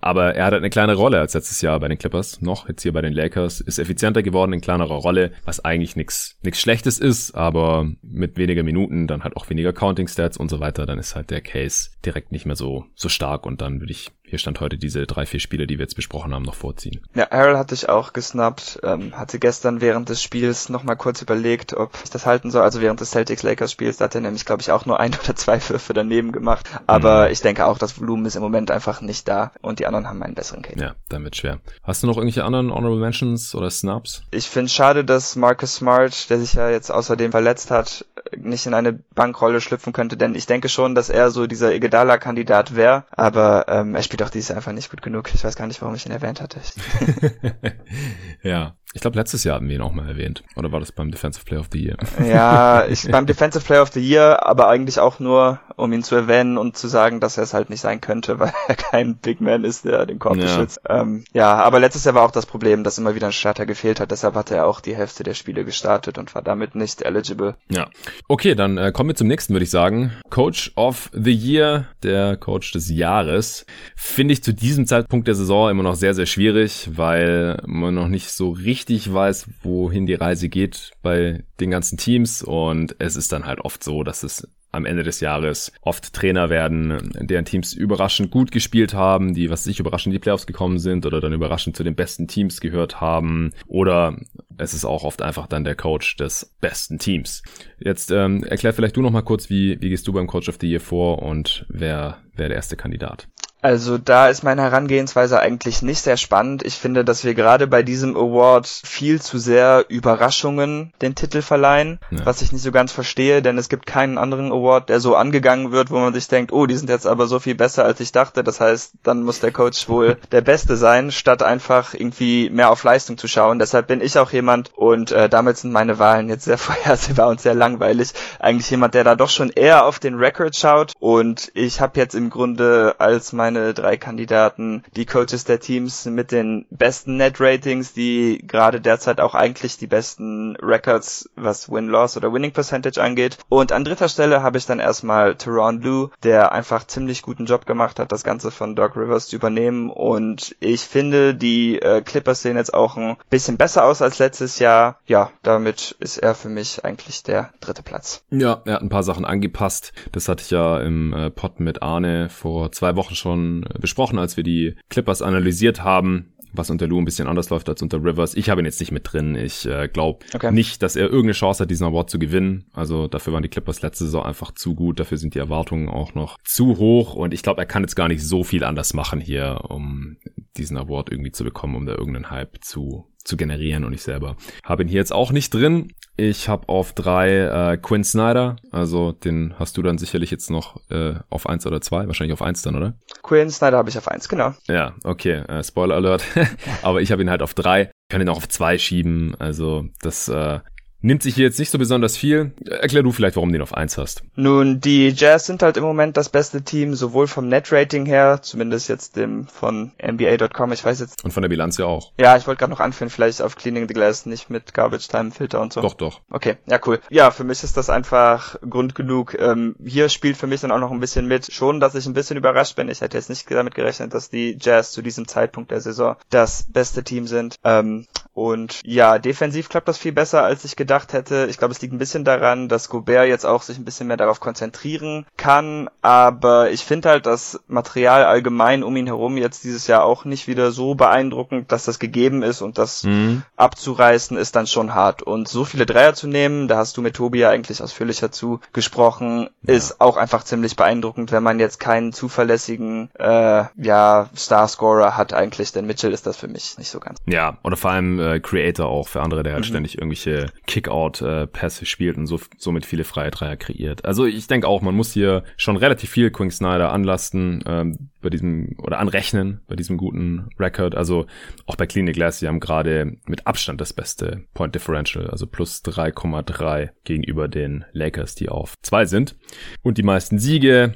Aber er hat halt eine kleine Rolle als letztes Jahr bei den Clippers, noch jetzt hier bei den Lakers, ist effizienter geworden in kleinerer Rolle, was eigentlich nichts Schlechtes ist, aber mit weniger Minuten, dann halt auch weniger Counting Stats und so weiter, dann ist halt der Case direkt nicht mehr so so stark und dann würde ich hier stand heute diese drei, vier Spiele, die wir jetzt besprochen haben, noch vorziehen. Ja, Errol hatte ich auch gesnappt, ähm, hatte gestern während des Spiels nochmal kurz überlegt, ob ich das halten soll. Also während des Celtics-Lakers-Spiels, da hat er nämlich, glaube ich, auch nur ein oder zwei Würfe daneben gemacht. Aber mhm. ich denke auch, das Volumen ist im Moment einfach nicht da und die anderen haben einen besseren Case. Ja, damit schwer. Hast du noch irgendwelche anderen Honorable Mentions oder Snaps? Ich finde schade, dass Marcus Smart, der sich ja jetzt außerdem verletzt hat, nicht in eine Bankrolle schlüpfen könnte, denn ich denke schon, dass er so dieser Iguodala-Kandidat wäre, aber ähm, er spielt auch dieses Jahr einfach nicht gut genug. Ich weiß gar nicht, warum ich ihn erwähnt hatte. ja, ich glaube, letztes Jahr haben wir ihn auch mal erwähnt. Oder war das beim Defensive Player of the Year? Ja, ich, beim Defensive Player of the Year, aber eigentlich auch nur, um ihn zu erwähnen und zu sagen, dass er es halt nicht sein könnte, weil er kein Big Man ist, der den Korb ja. beschützt. Ähm, ja, aber letztes Jahr war auch das Problem, dass immer wieder ein Starter gefehlt hat. Deshalb hatte er auch die Hälfte der Spiele gestartet und war damit nicht eligible. Ja. Okay, dann äh, kommen wir zum nächsten, würde ich sagen. Coach of the Year, der Coach des Jahres. Finde ich zu diesem Zeitpunkt der Saison immer noch sehr, sehr schwierig, weil man noch nicht so richtig richtig weiß, wohin die Reise geht bei den ganzen Teams. Und es ist dann halt oft so, dass es am Ende des Jahres oft Trainer werden, deren Teams überraschend gut gespielt haben, die was sich überraschend in die Playoffs gekommen sind oder dann überraschend zu den besten Teams gehört haben oder es ist auch oft einfach dann der Coach des besten Teams. Jetzt ähm, erklär vielleicht du noch mal kurz, wie, wie gehst du beim Coach of the Year vor und wer wäre der erste Kandidat? Also da ist meine Herangehensweise eigentlich nicht sehr spannend. Ich finde, dass wir gerade bei diesem Award viel zu sehr Überraschungen den Titel verleihen, ja. was ich nicht so ganz verstehe, denn es gibt keinen anderen Award, der so angegangen wird, wo man sich denkt, oh, die sind jetzt aber so viel besser, als ich dachte. Das heißt, dann muss der Coach wohl der Beste sein, statt einfach irgendwie mehr auf Leistung zu schauen. Deshalb bin ich auch jemand und äh, damit sind meine Wahlen jetzt sehr vorhersehbar und sehr langweilig. Eigentlich jemand, der da doch schon eher auf den Record schaut und ich habe jetzt im Grunde als mein meine drei Kandidaten, die Coaches der Teams mit den besten Net-Ratings, die gerade derzeit auch eigentlich die besten Records, was Win-Loss oder Winning Percentage angeht. Und an dritter Stelle habe ich dann erstmal Teron Lou, der einfach ziemlich guten Job gemacht hat, das Ganze von Doc Rivers zu übernehmen. Und ich finde, die äh, Clippers sehen jetzt auch ein bisschen besser aus als letztes Jahr. Ja, damit ist er für mich eigentlich der dritte Platz. Ja, er hat ein paar Sachen angepasst. Das hatte ich ja im äh, Pod mit Arne vor zwei Wochen schon besprochen, als wir die Clippers analysiert haben was unter Lou ein bisschen anders läuft als unter Rivers. Ich habe ihn jetzt nicht mit drin. Ich äh, glaube okay. nicht, dass er irgendeine Chance hat, diesen Award zu gewinnen. Also dafür waren die Clippers letzte Saison einfach zu gut. Dafür sind die Erwartungen auch noch zu hoch. Und ich glaube, er kann jetzt gar nicht so viel anders machen hier, um diesen Award irgendwie zu bekommen, um da irgendeinen Hype zu zu generieren und ich selber habe ihn hier jetzt auch nicht drin. Ich habe auf drei äh, Quinn Snyder, also den hast du dann sicherlich jetzt noch äh, auf eins oder zwei, wahrscheinlich auf eins dann, oder? Quinn Snyder habe ich auf eins, genau. Ja, okay, äh, Spoiler Alert. Aber ich habe ihn halt auf drei. Ich kann ihn auch auf zwei schieben. Also das äh, nimmt sich hier jetzt nicht so besonders viel. Erklär du vielleicht, warum du den auf 1 hast. Nun, die Jazz sind halt im Moment das beste Team, sowohl vom Net-Rating her, zumindest jetzt dem von NBA.com, ich weiß jetzt. Und von der Bilanz ja auch. Ja, ich wollte gerade noch anführen, vielleicht auf Cleaning the Glass, nicht mit Garbage Time Filter und so. Doch, doch. Okay, ja, cool. Ja, für mich ist das einfach Grund genug. Ähm, hier spielt für mich dann auch noch ein bisschen mit. Schon, dass ich ein bisschen überrascht bin. Ich hätte jetzt nicht damit gerechnet, dass die Jazz zu diesem Zeitpunkt der Saison das beste Team sind. Ähm, und ja, defensiv klappt das viel besser, als ich gedacht hätte. Ich glaube, es liegt ein bisschen daran, dass Gobert jetzt auch sich ein bisschen mehr darauf konzentrieren kann. Aber ich finde halt das Material allgemein um ihn herum jetzt dieses Jahr auch nicht wieder so beeindruckend, dass das gegeben ist und das mhm. abzureißen ist dann schon hart. Und so viele Dreier zu nehmen, da hast du mit Tobi ja eigentlich ausführlicher zu gesprochen, ja. ist auch einfach ziemlich beeindruckend, wenn man jetzt keinen zuverlässigen äh, ja, Starscorer hat eigentlich, denn Mitchell ist das für mich nicht so ganz. Ja, oder vor allem äh, Creator auch für andere, der halt mhm. ständig irgendwelche Kickout-Pässe äh, spielt und so, somit viele freie Dreier kreiert. Also ich denke auch, man muss hier schon relativ viel Quinn Snyder anlasten ähm, bei diesem oder anrechnen bei diesem guten Record. Also auch bei Clinic Glass, die haben gerade mit Abstand das beste Point Differential, also plus 3,3 gegenüber den Lakers, die auf zwei sind. Und die meisten Siege.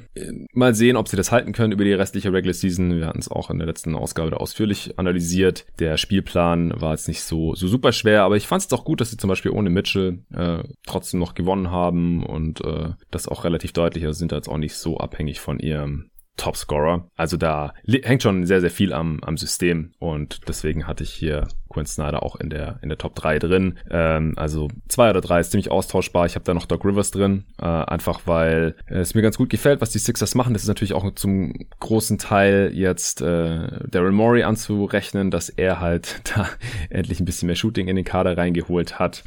Mal sehen, ob sie das halten können über die restliche Regular Season. Wir hatten es auch in der letzten Ausgabe ausführlich analysiert. Der Spielplan war jetzt nicht nicht so, so super schwer, aber ich fand es auch gut, dass sie zum Beispiel ohne Mitchell äh, trotzdem noch gewonnen haben und äh, das auch relativ deutlich. Also sind da jetzt auch nicht so abhängig von ihrem Topscorer. Also da hängt schon sehr, sehr viel am, am System und deswegen hatte ich hier Quinn Snyder auch in der, in der Top 3 drin. Ähm, also zwei oder drei ist ziemlich austauschbar. Ich habe da noch Doc Rivers drin, äh, einfach weil es mir ganz gut gefällt, was die Sixers machen. Das ist natürlich auch zum großen Teil jetzt äh, Daryl Morey anzurechnen, dass er halt da endlich ein bisschen mehr Shooting in den Kader reingeholt hat.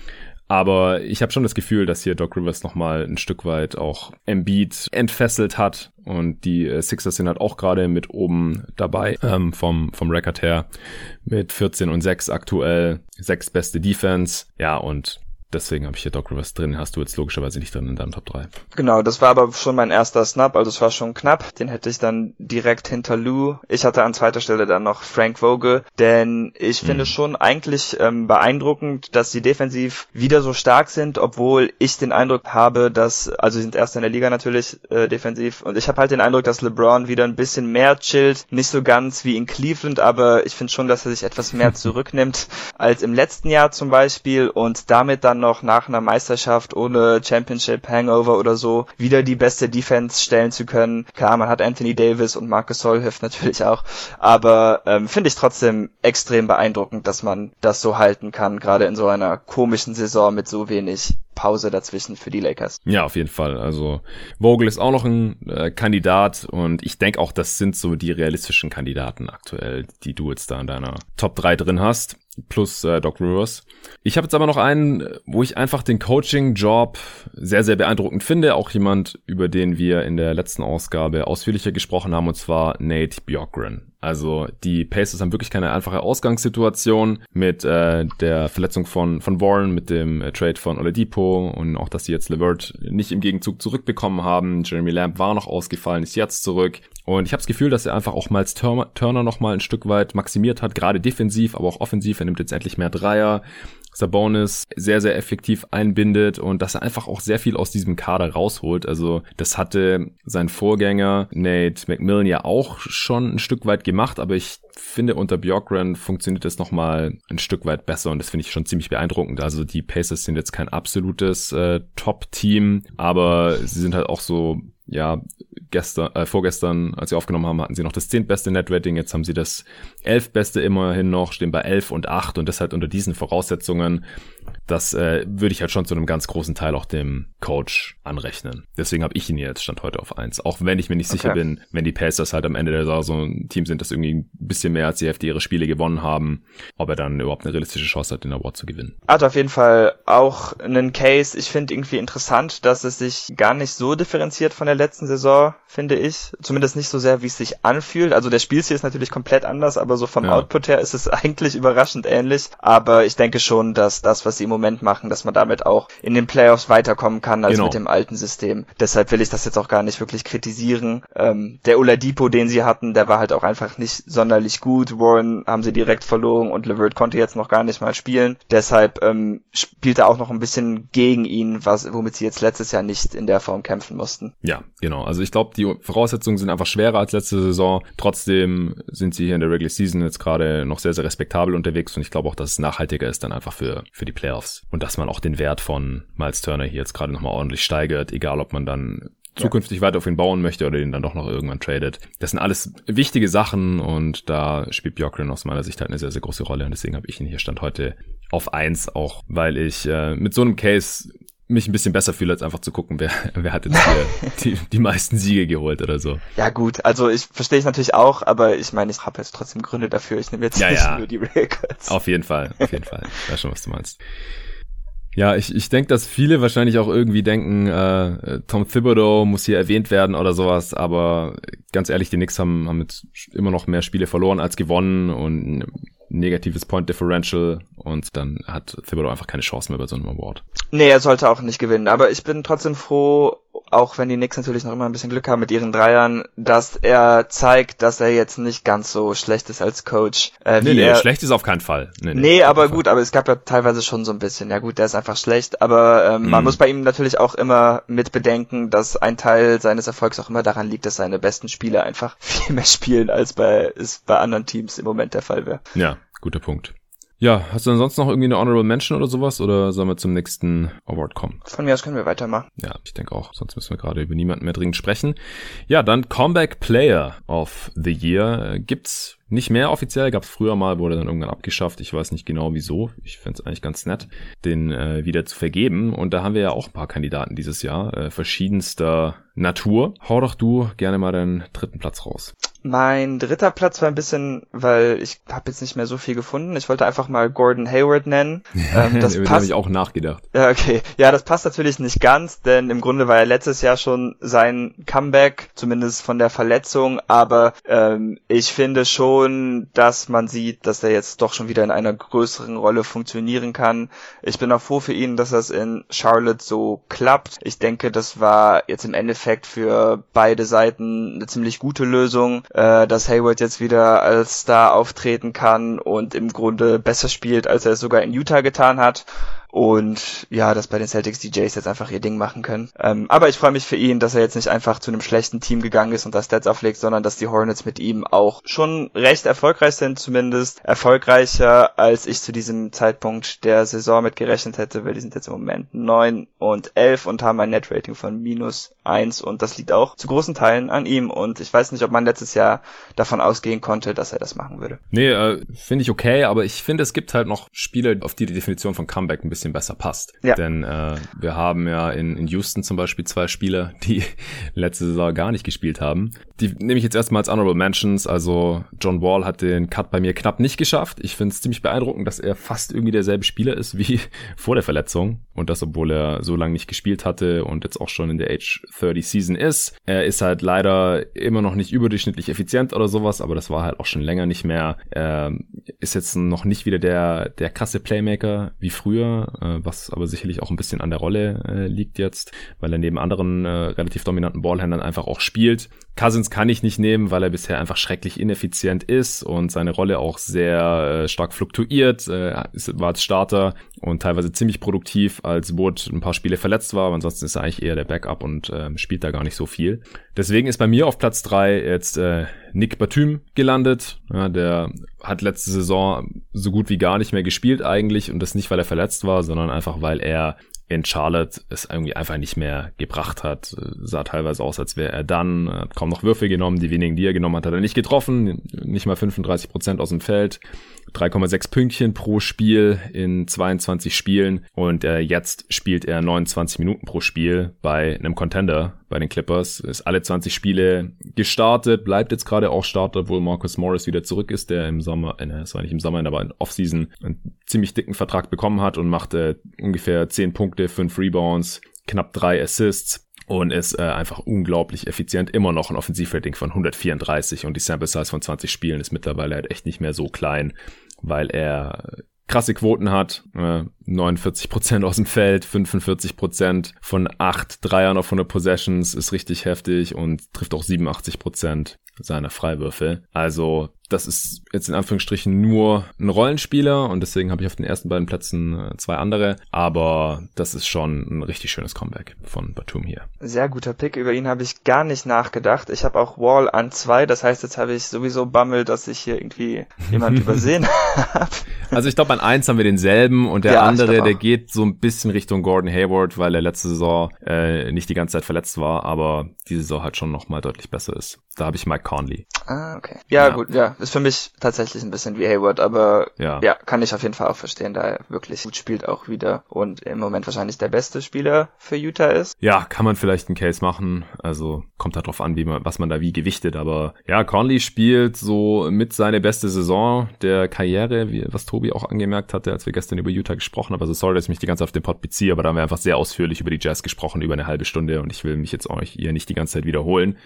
Aber ich habe schon das Gefühl, dass hier Doc Rivers nochmal ein Stück weit auch Embiid entfesselt hat. Und die äh, Sixers sind halt auch gerade mit oben dabei ähm, vom, vom Record her. Mit 14 und 6 aktuell. Sechs beste Defense. Ja, und Deswegen habe ich hier Doc Rivers drin. Hast du jetzt logischerweise nicht drin in deinem Top 3. Genau, das war aber schon mein erster Snap, also es war schon knapp. Den hätte ich dann direkt hinter Lou. Ich hatte an zweiter Stelle dann noch Frank Vogel, denn ich finde mhm. schon eigentlich ähm, beeindruckend, dass sie defensiv wieder so stark sind, obwohl ich den Eindruck habe, dass, also sie sind erst in der Liga natürlich äh, defensiv und ich habe halt den Eindruck, dass LeBron wieder ein bisschen mehr chillt, nicht so ganz wie in Cleveland, aber ich finde schon, dass er sich etwas mehr zurücknimmt als im letzten Jahr zum Beispiel und damit dann noch nach einer Meisterschaft ohne Championship Hangover oder so wieder die beste Defense stellen zu können. Klar, man hat Anthony Davis und Marcus Sol hilft natürlich auch, aber ähm, finde ich trotzdem extrem beeindruckend, dass man das so halten kann, gerade in so einer komischen Saison mit so wenig Pause dazwischen für die Lakers. Ja, auf jeden Fall. Also Vogel ist auch noch ein äh, Kandidat und ich denke auch, das sind so die realistischen Kandidaten aktuell, die du jetzt da in deiner Top 3 drin hast plus äh, Doc Rivers. Ich habe jetzt aber noch einen, wo ich einfach den Coaching-Job sehr, sehr beeindruckend finde. Auch jemand, über den wir in der letzten Ausgabe ausführlicher gesprochen haben, und zwar Nate Bjorkgren. Also die Pacers haben wirklich keine einfache Ausgangssituation mit äh, der Verletzung von, von Warren, mit dem äh, Trade von Oladipo und auch, dass sie jetzt Levert nicht im Gegenzug zurückbekommen haben. Jeremy Lamb war noch ausgefallen, ist jetzt zurück. Und ich habe das Gefühl, dass er einfach auch Miles Turner noch mal ein Stück weit maximiert hat, gerade defensiv, aber auch offensiv. Er nimmt jetzt endlich mehr Dreier. Sabonis sehr, sehr effektiv einbindet und dass er einfach auch sehr viel aus diesem Kader rausholt. Also das hatte sein Vorgänger Nate McMillan ja auch schon ein Stück weit gemacht, aber ich finde unter Bjorkgren funktioniert das nochmal ein Stück weit besser und das finde ich schon ziemlich beeindruckend. Also die Pacers sind jetzt kein absolutes äh, Top-Team, aber sie sind halt auch so ja, gestern, äh, vorgestern, als sie aufgenommen haben, hatten sie noch das zehntbeste Netrating, jetzt haben sie das elfbeste immerhin noch, stehen bei elf und acht und das halt unter diesen Voraussetzungen das äh, würde ich halt schon zu einem ganz großen Teil auch dem Coach anrechnen. Deswegen habe ich ihn jetzt Stand heute auf eins. Auch wenn ich mir nicht sicher okay. bin, wenn die Pacers halt am Ende der Saison so ein Team sind, das irgendwie ein bisschen mehr als die Hälfte ihre Spiele gewonnen haben, ob er dann überhaupt eine realistische Chance hat, den Award zu gewinnen. Hat auf jeden Fall auch einen Case. Ich finde irgendwie interessant, dass es sich gar nicht so differenziert von der letzten Saison, finde ich. Zumindest nicht so sehr, wie es sich anfühlt. Also der Spielstil ist natürlich komplett anders, aber so vom ja. Output her ist es eigentlich überraschend ähnlich. Aber ich denke schon, dass das, was sie im Moment machen, dass man damit auch in den Playoffs weiterkommen kann als genau. mit dem alten System. Deshalb will ich das jetzt auch gar nicht wirklich kritisieren. Ähm, der Oladipo, den sie hatten, der war halt auch einfach nicht sonderlich gut. Warren haben sie direkt verloren und LeVert konnte jetzt noch gar nicht mal spielen. Deshalb ähm, spielt er auch noch ein bisschen gegen ihn, was womit sie jetzt letztes Jahr nicht in der Form kämpfen mussten. Ja, genau. Also ich glaube, die Voraussetzungen sind einfach schwerer als letzte Saison. Trotzdem sind sie hier in der Regular Season jetzt gerade noch sehr, sehr respektabel unterwegs und ich glaube auch, dass es nachhaltiger ist dann einfach für, für die Playoffs. Playoffs. Und dass man auch den Wert von Miles Turner hier jetzt gerade nochmal ordentlich steigert, egal ob man dann zukünftig ja. weiter auf ihn bauen möchte oder ihn dann doch noch irgendwann tradet. Das sind alles wichtige Sachen und da spielt Bjorkren aus meiner Sicht halt eine sehr, sehr große Rolle und deswegen habe ich ihn hier Stand heute auf eins, auch weil ich äh, mit so einem Case mich ein bisschen besser fühle, als einfach zu gucken, wer, wer hat jetzt hier die, die meisten Siege geholt oder so. Ja gut, also ich verstehe es natürlich auch, aber ich meine, ich habe jetzt trotzdem Gründe dafür. Ich nehme jetzt ja, nicht ja. nur die Records. Auf jeden Fall, auf jeden Fall. Ich weiß schon, was du meinst. Ja, ich, ich denke, dass viele wahrscheinlich auch irgendwie denken, äh, Tom Thibodeau muss hier erwähnt werden oder sowas, aber ganz ehrlich, die Knicks haben, haben jetzt immer noch mehr Spiele verloren als gewonnen und negatives Point Differential und dann hat Thibodeau einfach keine Chance mehr bei so einem Award. Nee, er sollte auch nicht gewinnen, aber ich bin trotzdem froh, auch wenn die Knicks natürlich noch immer ein bisschen Glück haben mit ihren Dreiern, dass er zeigt, dass er jetzt nicht ganz so schlecht ist als Coach. Äh, nee, nee, er, schlecht ist auf keinen Fall. Nee, nee, nee aber gut, aber es gab ja teilweise schon so ein bisschen. Ja gut, der ist einfach schlecht, aber ähm, mm. man mhm. muss bei ihm natürlich auch immer mit bedenken, dass ein Teil seines Erfolgs auch immer daran liegt, dass seine besten Spieler einfach viel mehr spielen, als bei, es bei anderen Teams im Moment der Fall wäre. Ja, guter Punkt. Ja, hast du ansonsten noch irgendwie eine Honorable Mention oder sowas oder sollen wir zum nächsten Award kommen? Von mir aus können wir weitermachen. Ja, ich denke auch, sonst müssen wir gerade über niemanden mehr dringend sprechen. Ja, dann Comeback Player of the Year gibt's nicht mehr offiziell, gab es früher mal, wurde dann irgendwann abgeschafft. Ich weiß nicht genau wieso. Ich fände es eigentlich ganz nett, den äh, wieder zu vergeben. Und da haben wir ja auch ein paar Kandidaten dieses Jahr, äh, verschiedenster Natur. Hau doch du gerne mal deinen dritten Platz raus. Mein dritter Platz war ein bisschen, weil ich habe jetzt nicht mehr so viel gefunden. Ich wollte einfach mal Gordon Hayward nennen. ähm, das Über habe ich auch nachgedacht. Ja, okay. Ja, das passt natürlich nicht ganz, denn im Grunde war er letztes Jahr schon sein Comeback, zumindest von der Verletzung. Aber ähm, ich finde schon, dass man sieht, dass er jetzt doch schon wieder in einer größeren Rolle funktionieren kann. Ich bin auch froh für ihn, dass das in Charlotte so klappt. Ich denke, das war jetzt im Endeffekt für beide Seiten eine ziemlich gute Lösung äh, dass Hayward jetzt wieder als Star auftreten kann und im Grunde besser spielt, als er es sogar in Utah getan hat. und ja, dass bei den Celtics die Jays jetzt einfach ihr Ding machen können. Ähm, aber ich freue mich für ihn, dass er jetzt nicht einfach zu einem schlechten Team gegangen ist und das Stats auflegt, sondern dass die Hornets mit ihm auch schon recht erfolgreich sind, zumindest erfolgreicher, als ich zu diesem Zeitpunkt der Saison mit gerechnet hätte, weil die sind jetzt im Moment 9 und 11 und haben ein Net-Rating von minus 1 und das liegt auch zu großen Teilen an ihm und ich weiß nicht, ob man letztes Jahr davon ausgehen konnte, dass er das machen würde. Nee, äh, finde ich okay, aber ich finde, es gibt halt noch Spiele, auf die die Definition von Comeback ein bisschen besser passt. Ja. Denn äh, wir haben ja in, in Houston zum Beispiel zwei Spieler, die letzte Saison gar nicht gespielt haben. Die nehme ich jetzt erstmal als Honorable Mentions. Also John Wall hat den Cut bei mir knapp nicht geschafft. Ich finde es ziemlich beeindruckend, dass er fast irgendwie derselbe Spieler ist wie vor der Verletzung. Und das, obwohl er so lange nicht gespielt hatte und jetzt auch schon in der Age 30 Season ist. Er ist halt leider immer noch nicht überdurchschnittlich effizient oder sowas, aber das war halt auch schon länger nicht mehr. Er ist jetzt noch nicht wieder der, der krasse Playmaker wie früher, äh, was aber sicherlich auch ein bisschen an der Rolle äh, liegt jetzt, weil er neben anderen äh, relativ dominanten Ballhändlern einfach auch spielt. Cousins kann ich nicht nehmen, weil er bisher einfach schrecklich ineffizient ist und seine Rolle auch sehr stark fluktuiert. Äh, war als Starter und teilweise ziemlich produktiv, als Wood ein paar Spiele verletzt war, aber ansonsten ist er eigentlich eher der Backup und äh, spielt da gar nicht so viel. Deswegen ist bei mir auf Platz drei jetzt äh, Nick Batum gelandet. Ja, der hat letzte Saison so gut wie gar nicht mehr gespielt eigentlich und das nicht, weil er verletzt war, sondern einfach, weil er in Charlotte es irgendwie einfach nicht mehr gebracht hat. Sah teilweise aus, als wäre er dann, hat kaum noch Würfe genommen, die wenigen, die er genommen hat, hat er nicht getroffen, nicht mal 35 Prozent aus dem Feld. 3,6 Pünktchen pro Spiel in 22 Spielen und äh, jetzt spielt er 29 Minuten pro Spiel bei einem Contender bei den Clippers. Ist alle 20 Spiele gestartet, bleibt jetzt gerade auch Starter, obwohl Marcus Morris wieder zurück ist, der im Sommer, äh, es war nicht im Sommer, aber in Offseason einen ziemlich dicken Vertrag bekommen hat und machte ungefähr 10 Punkte, 5 Rebounds, knapp 3 Assists und ist äh, einfach unglaublich effizient. Immer noch ein Offensivrating von 134 und die Sample Size von 20 Spielen ist mittlerweile halt echt nicht mehr so klein, weil er krasse Quoten hat. Äh, 49% aus dem Feld, 45% von 8 Dreiern auf 100 Possessions ist richtig heftig und trifft auch 87% seiner Freiwürfe. Also das ist jetzt in Anführungsstrichen nur ein Rollenspieler und deswegen habe ich auf den ersten beiden Plätzen äh, zwei andere. Aber das ist schon ein richtig schönes Comeback von Batum hier. Sehr guter Pick. Über ihn habe ich gar nicht nachgedacht. Ich habe auch Wall an zwei. Das heißt, jetzt habe ich sowieso Bammel, dass ich hier irgendwie jemand übersehen habe. Also ich glaube, an eins haben wir denselben und der ja, andere, der geht so ein bisschen Richtung Gordon Hayward, weil er letzte Saison äh, nicht die ganze Zeit verletzt war, aber diese Saison halt schon nochmal deutlich besser ist. Da habe ich Mike Conley. Ah, okay. Ja, ja, gut, ja. Ist für mich tatsächlich ein bisschen wie Hayward, aber ja. ja, kann ich auf jeden Fall auch verstehen, da er wirklich gut spielt auch wieder und im Moment wahrscheinlich der beste Spieler für Utah ist. Ja, kann man vielleicht einen Case machen. Also kommt halt drauf an, wie man, was man da wie gewichtet. Aber ja, Conley spielt so mit seine beste Saison der Karriere, wie, was Tobi auch angemerkt hatte, als wir gestern über Utah gesprochen haben. Also sorry, dass ich mich die ganze Zeit auf den Pod beziehe, aber da haben wir einfach sehr ausführlich über die Jazz gesprochen, über eine halbe Stunde und ich will mich jetzt euch hier nicht die ganze Zeit wiederholen.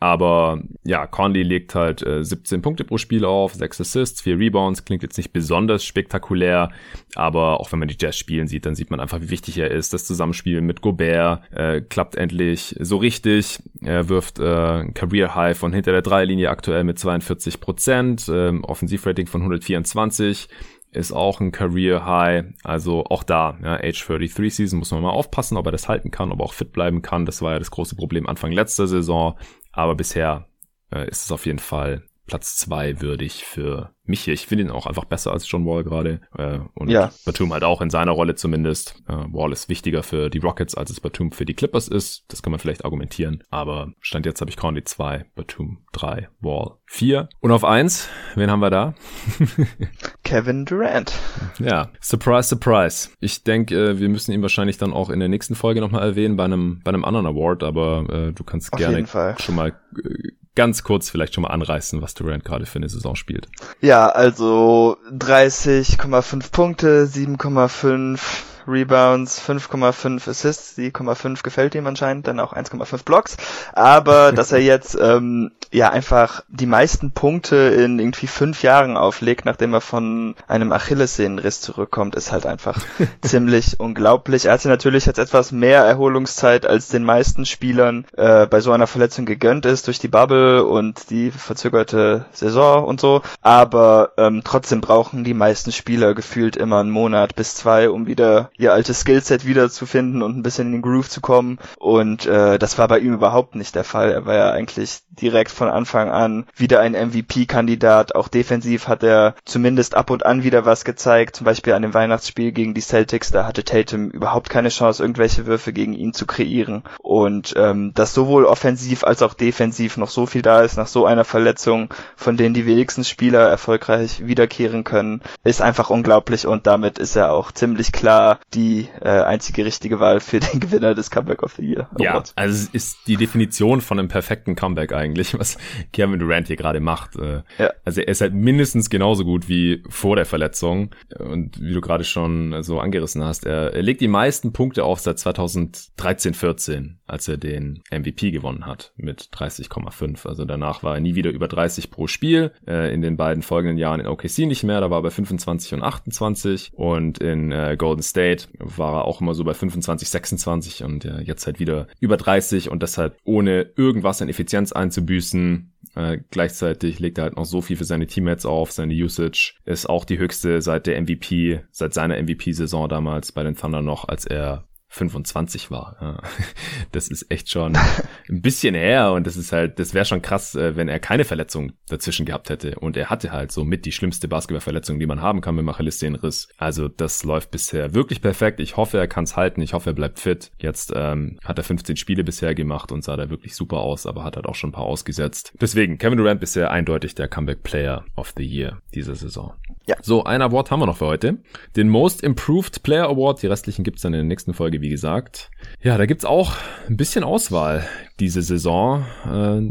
Aber ja, Conley legt halt äh, 17 Punkte pro Spiel auf, 6 Assists, 4 Rebounds, klingt jetzt nicht besonders spektakulär, aber auch wenn man die Jazz spielen sieht, dann sieht man einfach, wie wichtig er ist. Das Zusammenspiel mit Gobert äh, klappt endlich so richtig. Er wirft äh, ein Career High von hinter der Dreilinie aktuell mit 42 Prozent, äh, Offensivrating von 124 ist auch ein Career High. Also auch da, ja, Age 33 Season muss man mal aufpassen, ob er das halten kann, ob er auch fit bleiben kann. Das war ja das große Problem Anfang letzter Saison. Aber bisher äh, ist es auf jeden Fall Platz zwei würdig für mich hier. Ich finde ihn auch einfach besser als John Wall gerade. Äh, und ja. Batum halt auch in seiner Rolle zumindest. Äh, Wall ist wichtiger für die Rockets, als es Batum für die Clippers ist. Das kann man vielleicht argumentieren. Aber Stand jetzt habe ich Conley 2, Batum 3, Wall 4. Und auf 1, wen haben wir da? Kevin Durant. Ja, surprise, surprise. Ich denke, äh, wir müssen ihn wahrscheinlich dann auch in der nächsten Folge nochmal erwähnen bei einem, bei einem anderen Award, aber äh, du kannst auf gerne schon mal äh, ganz kurz vielleicht schon mal anreißen, was Durant gerade für eine Saison spielt. Ja, also 30,5 Punkte, 7,5 Rebounds, 5,5 Assists, die 0,5 gefällt ihm anscheinend, dann auch 1,5 Blocks. Aber dass er jetzt ähm, ja einfach die meisten Punkte in irgendwie fünf Jahren auflegt, nachdem er von einem Achillessehnenriss zurückkommt, ist halt einfach ziemlich unglaublich. Er hatte natürlich jetzt etwas mehr Erholungszeit als den meisten Spielern äh, bei so einer Verletzung gegönnt ist durch die Bubble und die verzögerte Saison und so. Aber ähm, trotzdem brauchen die meisten Spieler gefühlt immer einen Monat bis zwei, um wieder ihr altes Skillset wiederzufinden und ein bisschen in den Groove zu kommen. Und äh, das war bei ihm überhaupt nicht der Fall. Er war ja eigentlich direkt von Anfang an wieder ein MVP-Kandidat. Auch defensiv hat er zumindest ab und an wieder was gezeigt. Zum Beispiel an dem Weihnachtsspiel gegen die Celtics, da hatte Tatum überhaupt keine Chance, irgendwelche Würfe gegen ihn zu kreieren. Und ähm, dass sowohl offensiv als auch defensiv noch so viel da ist nach so einer Verletzung, von denen die wenigsten Spieler erfolgreich wiederkehren können, ist einfach unglaublich und damit ist er auch ziemlich klar die äh, einzige richtige Wahl für den Gewinner des Comeback of the Year. Ja, also es ist die Definition von einem perfekten Comeback eigentlich, was Kevin Durant hier gerade macht. Äh, ja. Also er ist halt mindestens genauso gut wie vor der Verletzung und wie du gerade schon so angerissen hast, er, er legt die meisten Punkte auf seit 2013, 14, als er den MVP gewonnen hat mit 30,5. Also danach war er nie wieder über 30 pro Spiel. Äh, in den beiden folgenden Jahren in OKC nicht mehr, da war er bei 25 und 28 und in äh, Golden State war er auch immer so bei 25, 26 und äh, jetzt halt wieder über 30 und deshalb ohne irgendwas an Effizienz einzubüßen. Äh, gleichzeitig legt er halt noch so viel für seine Teammates auf, seine Usage ist auch die höchste seit der MVP, seit seiner MVP-Saison damals bei den Thunder noch, als er 25 war. Das ist echt schon ein bisschen her und das ist halt, das wäre schon krass, äh, wenn er keine Verletzung dazwischen gehabt hätte. Und er hatte halt so mit die schlimmste Basketballverletzung, die man haben kann mit Achillessehnenriss. Also das läuft bisher wirklich perfekt. Ich hoffe, er kann es halten. Ich hoffe, er bleibt fit. Jetzt ähm, hat er 15 Spiele bisher gemacht und sah da wirklich super aus, aber hat halt auch schon ein paar ausgesetzt. Deswegen, Kevin Durant bisher eindeutig der Comeback Player of the Year dieser Saison. Ja. So, ein Award haben wir noch für heute. Den Most Improved Player Award. Die restlichen gibt's dann in der nächsten Folge, wie gesagt. Ja, da gibt's auch ein bisschen Auswahl diese Saison. Äh,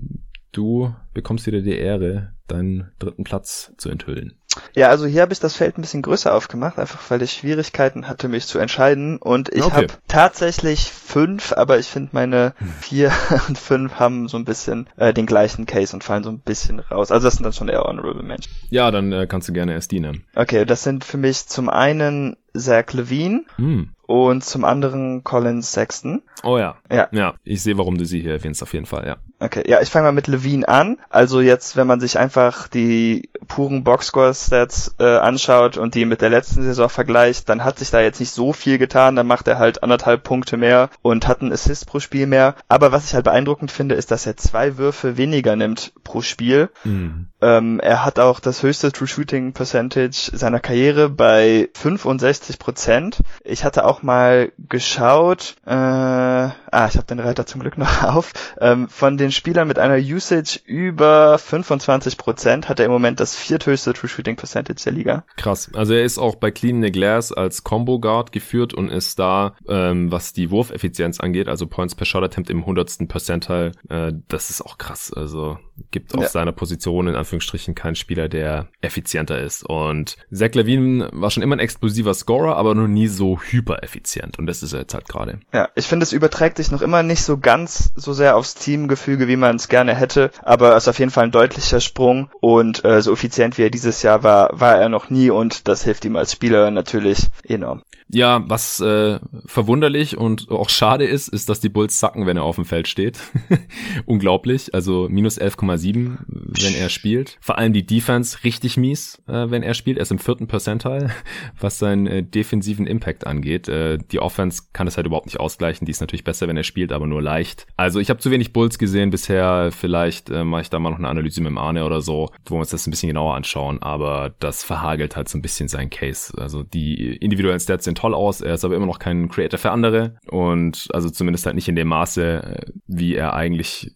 du bekommst wieder die Ehre, deinen dritten Platz zu enthüllen. Ja, also hier habe ich das Feld ein bisschen größer aufgemacht, einfach weil ich Schwierigkeiten hatte, mich zu entscheiden. Und ich okay. habe tatsächlich fünf, aber ich finde meine hm. vier und fünf haben so ein bisschen äh, den gleichen Case und fallen so ein bisschen raus. Also das sind dann schon eher honorable Menschen. Ja, dann äh, kannst du gerne erst die nennen. Okay, das sind für mich zum einen Zach Levine hm. Und zum anderen Colin Sexton. Oh ja. Ja. Ja, ich sehe, warum du sie hier erwähnst, auf jeden Fall, ja. Okay, ja, ich fange mal mit Levine an. Also jetzt, wenn man sich einfach die puren Boxscore-Stats äh, anschaut und die mit der letzten Saison vergleicht, dann hat sich da jetzt nicht so viel getan. Dann macht er halt anderthalb Punkte mehr und hat einen Assist pro Spiel mehr. Aber was ich halt beeindruckend finde, ist, dass er zwei Würfe weniger nimmt pro Spiel. Mhm. Ähm, er hat auch das höchste True Shooting Percentage seiner Karriere bei 65 Prozent. Ich hatte auch mal geschaut, äh, ah, ich habe den Reiter zum Glück noch auf, ähm, von den Spielern mit einer Usage über 25 Prozent hat er im Moment das vierthöchste True Shooting Percentage der Liga. Krass. Also er ist auch bei Clean the Glass als Combo Guard geführt und ist da, ähm, was die Wurfeffizienz angeht, also Points per Shot Attempt im hundertsten Percentile, äh, das ist auch krass. Also gibt auf ja. seiner Position in Anführungsstrichen keinen Spieler, der effizienter ist. Und Zach Levine war schon immer ein explosiver Scorer, aber noch nie so hypereffizient. Und das ist er jetzt halt gerade. Ja, ich finde, es überträgt sich noch immer nicht so ganz so sehr aufs Teamgefüge, wie man es gerne hätte. Aber es ist auf jeden Fall ein deutlicher Sprung. Und äh, so effizient wie er dieses Jahr war, war er noch nie. Und das hilft ihm als Spieler natürlich enorm. Ja, was äh, verwunderlich und auch schade ist, ist, dass die Bulls sacken, wenn er auf dem Feld steht. Unglaublich. Also minus 11,7, wenn er spielt. Vor allem die Defense richtig mies, äh, wenn er spielt. Er ist im vierten Percentile, was seinen äh, defensiven Impact angeht. Äh, die Offense kann es halt überhaupt nicht ausgleichen. Die ist natürlich besser, wenn er spielt, aber nur leicht. Also ich habe zu wenig Bulls gesehen bisher. Vielleicht äh, mache ich da mal noch eine Analyse mit dem Arne oder so, wo wir uns das ein bisschen genauer anschauen. Aber das verhagelt halt so ein bisschen sein Case. Also die individuellen Stats sind toll aus. Er ist aber immer noch kein Creator für andere. Und also zumindest halt nicht in dem Maße, äh, wie er eigentlich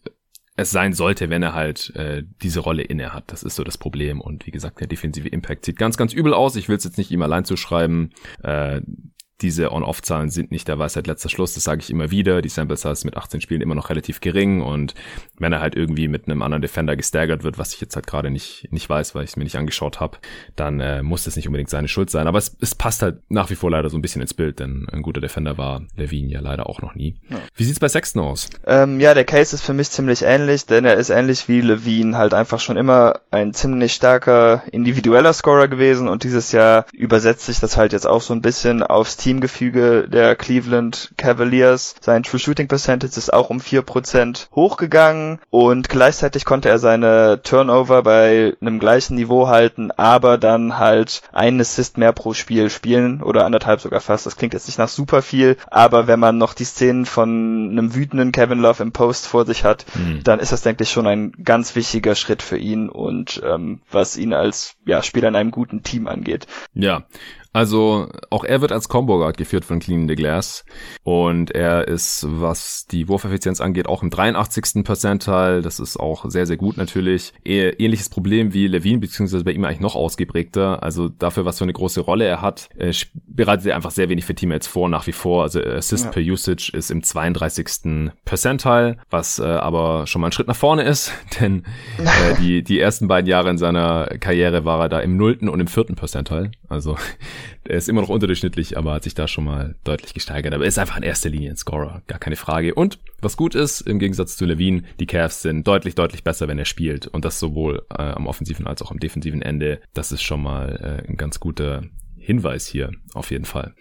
es sein sollte, wenn er halt äh, diese Rolle inne hat. Das ist so das Problem. Und wie gesagt, der defensive Impact sieht ganz, ganz übel aus. Ich will es jetzt nicht ihm allein zuschreiben. Äh, diese On-Off-Zahlen sind nicht der Weisheit letzter Schluss, das sage ich immer wieder. Die Sample Size mit 18 Spielen immer noch relativ gering und wenn er halt irgendwie mit einem anderen Defender gestaggert wird, was ich jetzt halt gerade nicht, nicht weiß, weil ich es mir nicht angeschaut habe, dann äh, muss das nicht unbedingt seine Schuld sein. Aber es, es passt halt nach wie vor leider so ein bisschen ins Bild, denn ein guter Defender war Levine ja leider auch noch nie. Ja. Wie sieht's bei Sexton aus? Ähm, ja, der Case ist für mich ziemlich ähnlich, denn er ist ähnlich wie Levine halt einfach schon immer ein ziemlich starker individueller Scorer gewesen und dieses Jahr übersetzt sich das halt jetzt auch so ein bisschen aufs Team Teamgefüge der Cleveland Cavaliers. Sein True Shooting Percentage ist auch um vier Prozent hochgegangen und gleichzeitig konnte er seine Turnover bei einem gleichen Niveau halten, aber dann halt einen Assist mehr pro Spiel spielen oder anderthalb sogar fast. Das klingt jetzt nicht nach super viel, aber wenn man noch die Szenen von einem wütenden Kevin Love im Post vor sich hat, mhm. dann ist das, denke ich, schon ein ganz wichtiger Schritt für ihn und ähm, was ihn als ja, Spieler in einem guten Team angeht. Ja, also auch er wird als Combo Guard geführt von Clean the Glass und er ist, was die Wurfeffizienz angeht, auch im 83. Percentile. Das ist auch sehr, sehr gut natürlich. Ähnliches Problem wie Levine, beziehungsweise bei ihm eigentlich noch ausgeprägter. Also dafür, was für eine große Rolle er hat, äh, bereitet er einfach sehr wenig für Teammates vor, nach wie vor. Also Assist ja. per Usage ist im 32. Percentile, was äh, aber schon mal ein Schritt nach vorne ist, denn äh, die, die ersten beiden Jahre in seiner Karriere war er da im nullten und im vierten Percentile. Also er ist immer noch unterdurchschnittlich, aber hat sich da schon mal deutlich gesteigert. Aber er ist einfach in erster Linie ein Scorer, gar keine Frage. Und was gut ist, im Gegensatz zu Levine, die Cavs sind deutlich, deutlich besser, wenn er spielt. Und das sowohl äh, am offensiven als auch am defensiven Ende. Das ist schon mal äh, ein ganz guter Hinweis hier, auf jeden Fall.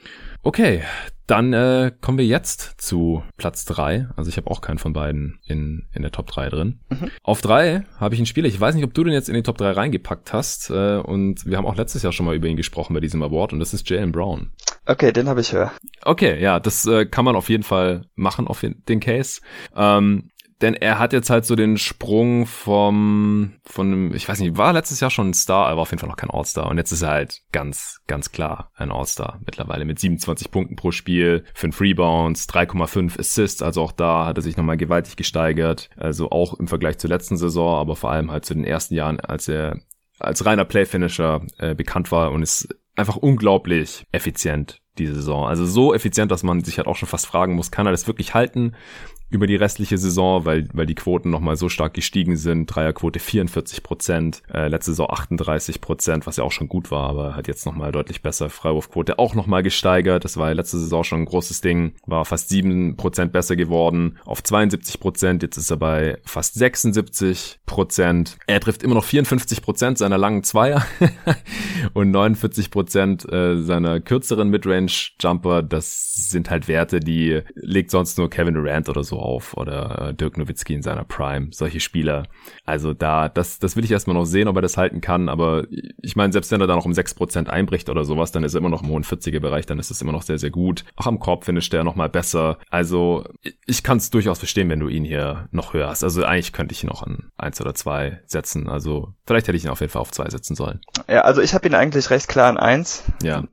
Okay, dann äh, kommen wir jetzt zu Platz drei. Also ich habe auch keinen von beiden in, in der Top 3 drin. Mhm. Auf drei habe ich einen Spieler. Ich weiß nicht, ob du den jetzt in die Top 3 reingepackt hast. Äh, und wir haben auch letztes Jahr schon mal über ihn gesprochen bei diesem Award. Und das ist Jalen Brown. Okay, den habe ich höher. Okay, ja, das äh, kann man auf jeden Fall machen, auf den Case. Ähm, denn er hat jetzt halt so den Sprung vom, von, ich weiß nicht, war letztes Jahr schon ein Star, aber auf jeden Fall noch kein All-Star. Und jetzt ist er halt ganz, ganz klar ein All-Star mittlerweile mit 27 Punkten pro Spiel, 5 Rebounds, 3,5 Assists. Also auch da hat er sich nochmal gewaltig gesteigert. Also auch im Vergleich zur letzten Saison, aber vor allem halt zu den ersten Jahren, als er als reiner Playfinisher äh, bekannt war und ist einfach unglaublich effizient diese Saison. Also so effizient, dass man sich halt auch schon fast fragen muss, kann er das wirklich halten? Über die restliche Saison, weil, weil die Quoten nochmal so stark gestiegen sind. Dreierquote 44 Prozent, äh, letzte Saison 38 Prozent, was ja auch schon gut war, aber hat jetzt nochmal deutlich besser. Freiwurfquote auch nochmal gesteigert. Das war ja letzte Saison schon ein großes Ding. War fast sieben Prozent besser geworden auf 72 Prozent. Jetzt ist er bei fast 76 Prozent. Er trifft immer noch 54 Prozent seiner langen Zweier und 49 Prozent äh, seiner kürzeren Midrange-Jumper. Das sind halt Werte, die legt sonst nur Kevin Durant oder so auf oder äh, Dirk Nowitzki in seiner Prime, solche Spieler. Also da, das, das will ich erstmal noch sehen, ob er das halten kann, aber ich meine, selbst wenn er da noch um 6% einbricht oder sowas, dann ist er immer noch im hohen 40er Bereich, dann ist es immer noch sehr, sehr gut. Auch am Korb finisht er nochmal besser. Also ich kann es durchaus verstehen, wenn du ihn hier noch hörst. Also eigentlich könnte ich ihn noch an eins oder zwei setzen. Also vielleicht hätte ich ihn auf jeden Fall auf zwei setzen sollen. Ja, also ich habe ihn eigentlich recht klar an eins. Ja,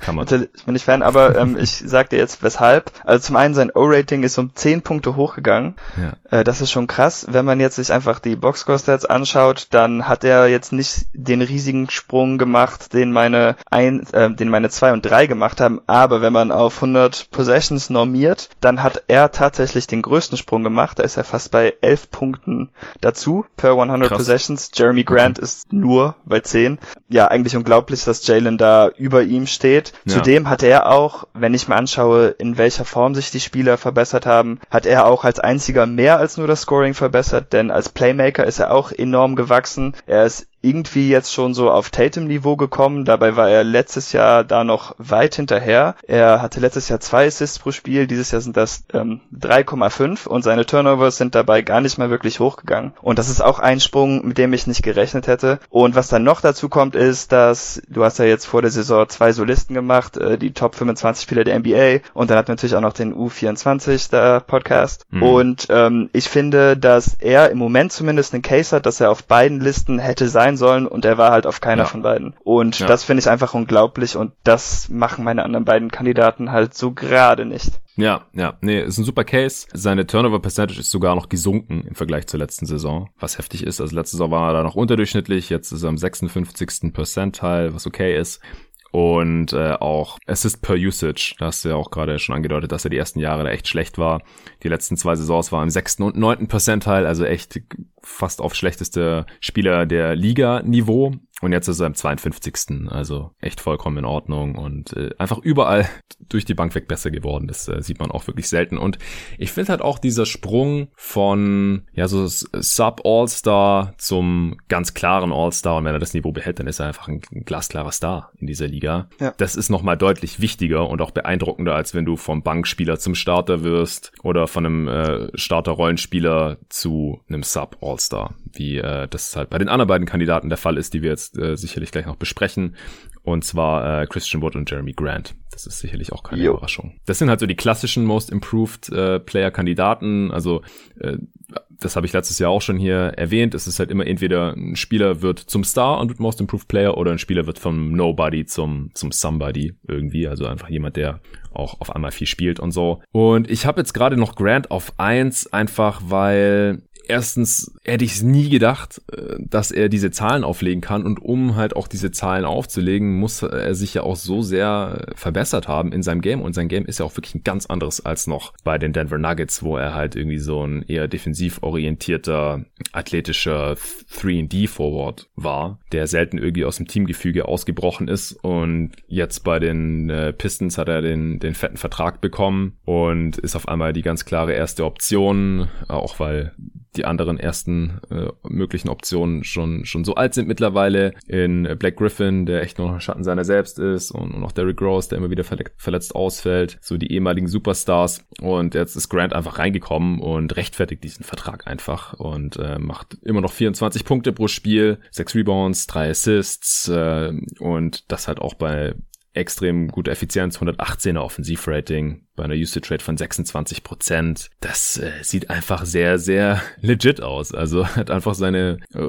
kann man. ich bin nicht Fan, aber ähm, ich sag dir jetzt weshalb. Also zum einen sein O-Rating ist um 10 Punkte Punkte hochgegangen. Ja. Äh, das ist schon krass. Wenn man jetzt sich einfach die Boxscore-Stats anschaut, dann hat er jetzt nicht den riesigen Sprung gemacht, den meine ein, äh, den meine zwei und drei gemacht haben. Aber wenn man auf 100 Possessions normiert, dann hat er tatsächlich den größten Sprung gemacht. Da ist er fast bei 11 Punkten dazu per 100 krass. Possessions. Jeremy Grant okay. ist nur bei 10. Ja, eigentlich unglaublich, dass Jalen da über ihm steht. Ja. Zudem hat er auch, wenn ich mir anschaue, in welcher Form sich die Spieler verbessert haben, hat er auch als einziger mehr als nur das Scoring verbessert, denn als Playmaker ist er auch enorm gewachsen. Er ist irgendwie jetzt schon so auf Tatum-Niveau gekommen. Dabei war er letztes Jahr da noch weit hinterher. Er hatte letztes Jahr zwei Assists pro Spiel, dieses Jahr sind das ähm, 3,5 und seine Turnovers sind dabei gar nicht mal wirklich hochgegangen. Und das ist auch ein Sprung, mit dem ich nicht gerechnet hätte. Und was dann noch dazu kommt, ist, dass du hast ja jetzt vor der Saison zwei Solisten gemacht, äh, die Top 25 Spieler der NBA und dann hat man natürlich auch noch den U24 der Podcast. Mhm. Und ähm, ich finde, dass er im Moment zumindest einen Case hat, dass er auf beiden Listen hätte sein sein sollen und er war halt auf keiner ja. von beiden. Und ja. das finde ich einfach unglaublich und das machen meine anderen beiden Kandidaten halt so gerade nicht. Ja, ja, nee, ist ein super Case. Seine Turnover Percentage ist sogar noch gesunken im Vergleich zur letzten Saison, was heftig ist. Also letzte Saison war er da noch unterdurchschnittlich, jetzt ist er am 56. Percentile, was okay ist und äh, auch Assist per Usage. Da hast du ja auch gerade schon angedeutet, dass er die ersten Jahre da echt schlecht war. Die letzten zwei Saisons waren im sechsten und neunten Percentile, also echt fast auf schlechteste Spieler der Liga-Niveau. Und jetzt ist er im 52. Also echt vollkommen in Ordnung und äh, einfach überall durch die Bank weg besser geworden. Das äh, sieht man auch wirklich selten. Und ich finde halt auch dieser Sprung von ja so Sub-All-Star zum ganz klaren All-Star und wenn er das Niveau behält, dann ist er einfach ein, glasklarer Star in dieser Liga. Ja. Das ist nochmal deutlich wichtiger und auch beeindruckender, als wenn du vom Bankspieler zum Starter wirst oder von einem äh, Starter-Rollenspieler zu einem Sub-All-Star, wie äh, das halt bei den anderen beiden Kandidaten der Fall ist, die wir jetzt äh, sicherlich gleich noch besprechen. Und zwar äh, Christian Wood und Jeremy Grant. Das ist sicherlich auch keine jo. Überraschung. Das sind halt so die klassischen Most Improved äh, Player-Kandidaten. Also äh, das habe ich letztes Jahr auch schon hier erwähnt. Es ist halt immer entweder ein Spieler wird zum Star und wird Most Improved Player oder ein Spieler wird vom Nobody zum, zum Somebody irgendwie. Also einfach jemand, der auch auf einmal viel spielt und so. Und ich habe jetzt gerade noch Grant auf eins einfach weil erstens hätte ich es nie gedacht, äh, dass er diese Zahlen auflegen kann und um halt auch diese Zahlen aufzulegen, muss er sich ja auch so sehr verbessert haben in seinem Game. Und sein Game ist ja auch wirklich ein ganz anderes als noch bei den Denver Nuggets, wo er halt irgendwie so ein eher defensiv orientierter, athletischer 3D Forward war, der selten irgendwie aus dem Teamgefüge ausgebrochen ist. Und jetzt bei den äh, Pistons hat er den, den fetten Vertrag bekommen und ist auf einmal die ganz klare erste Option, auch weil die anderen ersten äh, möglichen Optionen schon, schon so alt sind mittlerweile. In Black Griffin, der echt noch Schatten seiner selbst ist und, und auch Derrick Rose, der immer wieder verletzt, verletzt ausfällt. So die ehemaligen Superstars. Und jetzt ist Grant einfach reingekommen und rechtfertigt diesen Vertrag einfach und äh, macht immer noch 24 Punkte pro Spiel, 6 Rebounds, 3 Assists äh, und das halt auch bei extrem gute Effizienz, 118er Offensivrating bei einer Usage Rate von 26 Prozent. Das äh, sieht einfach sehr, sehr legit aus. Also hat einfach seine äh,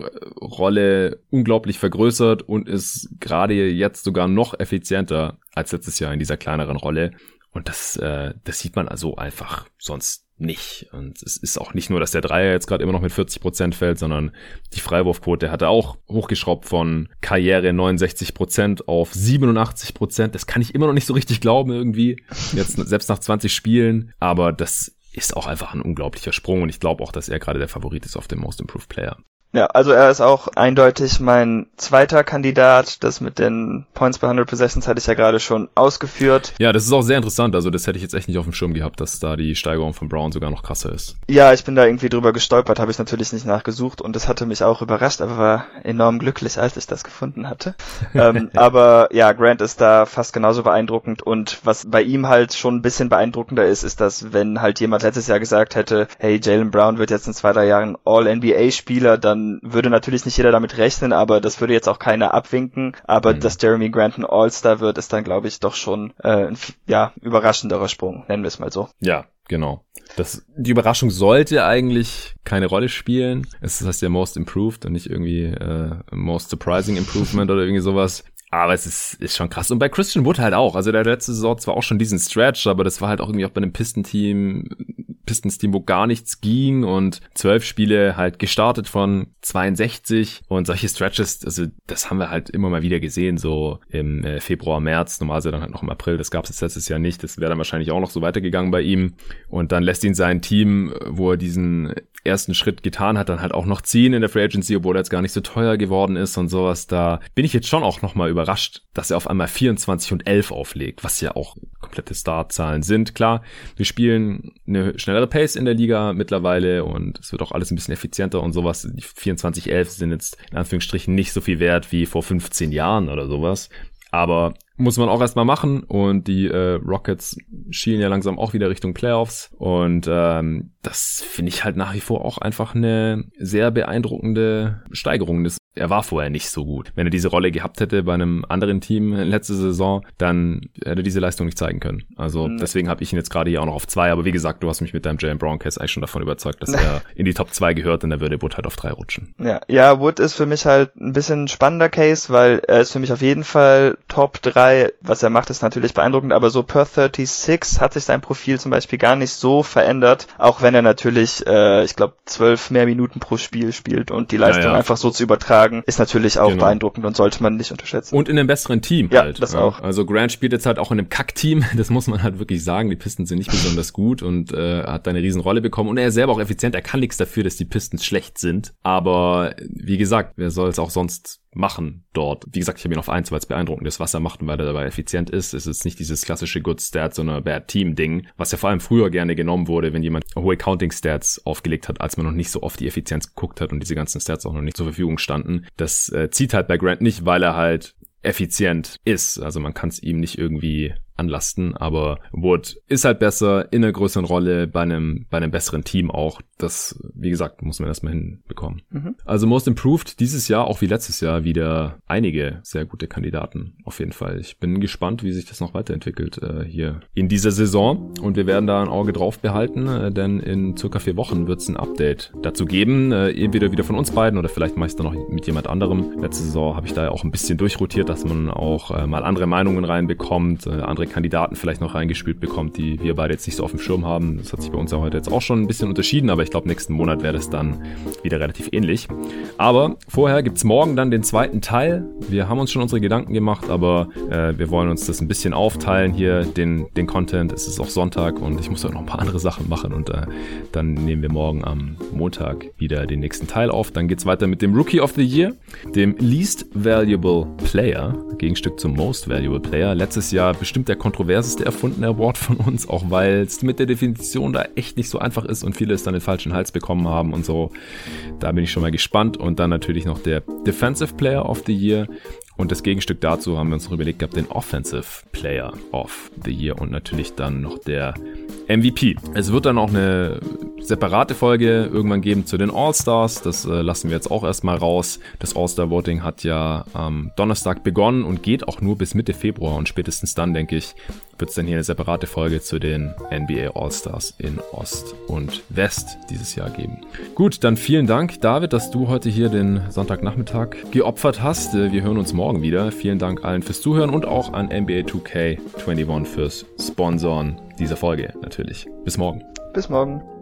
Rolle unglaublich vergrößert und ist gerade jetzt sogar noch effizienter als letztes Jahr in dieser kleineren Rolle. Und das, äh, das sieht man also einfach sonst nicht. Und es ist auch nicht nur, dass der Dreier jetzt gerade immer noch mit 40 Prozent fällt, sondern die Freiwurfquote hat er auch hochgeschraubt von Karriere 69 Prozent auf 87 Prozent. Das kann ich immer noch nicht so richtig glauben irgendwie. Jetzt selbst nach 20 Spielen. Aber das ist auch einfach ein unglaublicher Sprung und ich glaube auch, dass er gerade der Favorit ist auf dem Most Improved Player. Ja, also er ist auch eindeutig mein zweiter Kandidat. Das mit den Points per 100 Possessions hatte ich ja gerade schon ausgeführt. Ja, das ist auch sehr interessant. Also das hätte ich jetzt echt nicht auf dem Schirm gehabt, dass da die Steigerung von Brown sogar noch krasser ist. Ja, ich bin da irgendwie drüber gestolpert, habe ich natürlich nicht nachgesucht und das hatte mich auch überrascht, aber war enorm glücklich, als ich das gefunden hatte. ähm, aber ja, Grant ist da fast genauso beeindruckend und was bei ihm halt schon ein bisschen beeindruckender ist, ist, dass wenn halt jemand letztes Jahr gesagt hätte, hey, Jalen Brown wird jetzt in zwei, drei Jahren All-NBA-Spieler, dann dann würde natürlich nicht jeder damit rechnen, aber das würde jetzt auch keiner abwinken. Aber mhm. dass Jeremy Grant ein All-Star wird, ist dann, glaube ich, doch schon äh, ein ja, überraschenderer Sprung, nennen wir es mal so. Ja, genau. Das, die Überraschung sollte eigentlich keine Rolle spielen. Es heißt ja Most Improved und nicht irgendwie äh, Most Surprising Improvement oder irgendwie sowas. Aber es ist, ist schon krass. Und bei Christian Wood halt auch. Also der letzte Saison zwar auch schon diesen Stretch, aber das war halt auch irgendwie auch bei einem Pistenteam, Pistons-Team, wo gar nichts ging. Und zwölf Spiele halt gestartet von 62 und solche Stretches, also das haben wir halt immer mal wieder gesehen, so im äh, Februar, März, normalerweise dann halt noch im April, das gab es letztes Jahr nicht, das wäre dann wahrscheinlich auch noch so weitergegangen bei ihm. Und dann lässt ihn sein Team, wo er diesen ersten Schritt getan hat, dann halt auch noch ziehen in der Free Agency, obwohl er jetzt gar nicht so teuer geworden ist und sowas. Da bin ich jetzt schon auch nochmal überrascht, dass er auf einmal 24 und 11 auflegt, was ja auch komplette Startzahlen sind. Klar, wir spielen eine schnellere Pace in der Liga mittlerweile und es wird auch alles ein bisschen effizienter und sowas. Die 24, 11 sind jetzt in Anführungsstrichen nicht so viel wert wie vor 15 Jahren oder sowas. Aber muss man auch erstmal machen und die äh, Rockets schielen ja langsam auch wieder Richtung Playoffs und ähm, das finde ich halt nach wie vor auch einfach eine sehr beeindruckende Steigerung. Das, er war vorher nicht so gut. Wenn er diese Rolle gehabt hätte bei einem anderen Team letzte Saison, dann hätte er diese Leistung nicht zeigen können. Also mhm. deswegen habe ich ihn jetzt gerade hier auch noch auf zwei. Aber wie gesagt, du hast mich mit deinem Jalen Brown Case eigentlich schon davon überzeugt, dass er in die Top 2 gehört und dann würde Wood halt auf drei rutschen. Ja, ja, Wood ist für mich halt ein bisschen spannender Case, weil er ist für mich auf jeden Fall Top 3. Was er macht, ist natürlich beeindruckend, aber so per 36 hat sich sein Profil zum Beispiel gar nicht so verändert, auch wenn er natürlich, äh, ich glaube, zwölf mehr Minuten pro Spiel spielt und die Leistung ja, ja. einfach so zu übertragen, ist natürlich auch genau. beeindruckend und sollte man nicht unterschätzen. Und in einem besseren Team ja, halt. Das ja, das auch. Also Grant spielt jetzt halt auch in einem Kack-Team, das muss man halt wirklich sagen. Die Pistons sind nicht besonders gut und äh, hat da eine Riesenrolle bekommen und er ist selber auch effizient. Er kann nichts dafür, dass die Pistons schlecht sind. Aber wie gesagt, wer soll es auch sonst machen dort. Wie gesagt, ich habe ihn auf eins, weil es beeindruckend ist, was er macht und weil er dabei effizient ist. Es ist nicht dieses klassische Good Stats, sondern Bad Team Ding, was ja vor allem früher gerne genommen wurde, wenn jemand hohe Counting Stats aufgelegt hat, als man noch nicht so oft die Effizienz geguckt hat und diese ganzen Stats auch noch nicht zur Verfügung standen. Das äh, zieht halt bei Grant nicht, weil er halt effizient ist. Also man kann es ihm nicht irgendwie anlasten, aber Wood ist halt besser in einer größeren Rolle bei einem, bei einem besseren Team auch. Das, wie gesagt, muss man erstmal hinbekommen. Mhm. Also Most Improved dieses Jahr, auch wie letztes Jahr, wieder einige sehr gute Kandidaten auf jeden Fall. Ich bin gespannt, wie sich das noch weiterentwickelt äh, hier in dieser Saison und wir werden da ein Auge drauf behalten, äh, denn in circa vier Wochen wird es ein Update dazu geben, äh, entweder wieder von uns beiden oder vielleicht meist noch mit jemand anderem. Letzte Saison habe ich da ja auch ein bisschen durchrotiert, dass man auch äh, mal andere Meinungen reinbekommt, äh, andere Kandidaten vielleicht noch reingespielt bekommt, die wir beide jetzt nicht so auf dem Schirm haben. Das hat sich bei uns ja heute jetzt auch schon ein bisschen unterschieden, aber ich glaube, nächsten Monat wäre das dann wieder relativ ähnlich. Aber vorher gibt es morgen dann den zweiten Teil. Wir haben uns schon unsere Gedanken gemacht, aber äh, wir wollen uns das ein bisschen aufteilen hier, den, den Content. Es ist auch Sonntag und ich muss auch noch ein paar andere Sachen machen und äh, dann nehmen wir morgen am Montag wieder den nächsten Teil auf. Dann geht es weiter mit dem Rookie of the Year, dem Least Valuable Player, Gegenstück zum Most Valuable Player. Letztes Jahr bestimmt der kontroverseste erfundene Award von uns, auch weil es mit der Definition da echt nicht so einfach ist und viele es dann den falschen Hals bekommen haben und so. Da bin ich schon mal gespannt. Und dann natürlich noch der Defensive Player of the Year. Und das Gegenstück dazu haben wir uns noch überlegt gehabt, den Offensive Player of the Year und natürlich dann noch der MVP. Es wird dann auch eine separate Folge irgendwann geben zu den All-Stars. Das äh, lassen wir jetzt auch erstmal raus. Das All-Star-Voting hat ja am Donnerstag begonnen und geht auch nur bis Mitte Februar. Und spätestens dann, denke ich, wird es dann hier eine separate Folge zu den NBA All-Stars in Ost und West dieses Jahr geben. Gut, dann vielen Dank, David, dass du heute hier den Sonntagnachmittag geopfert hast. Äh, wir hören uns morgen wieder. Vielen Dank allen fürs Zuhören und auch an NBA 2K21 fürs Sponsoren dieser Folge natürlich. Bis morgen. Bis morgen.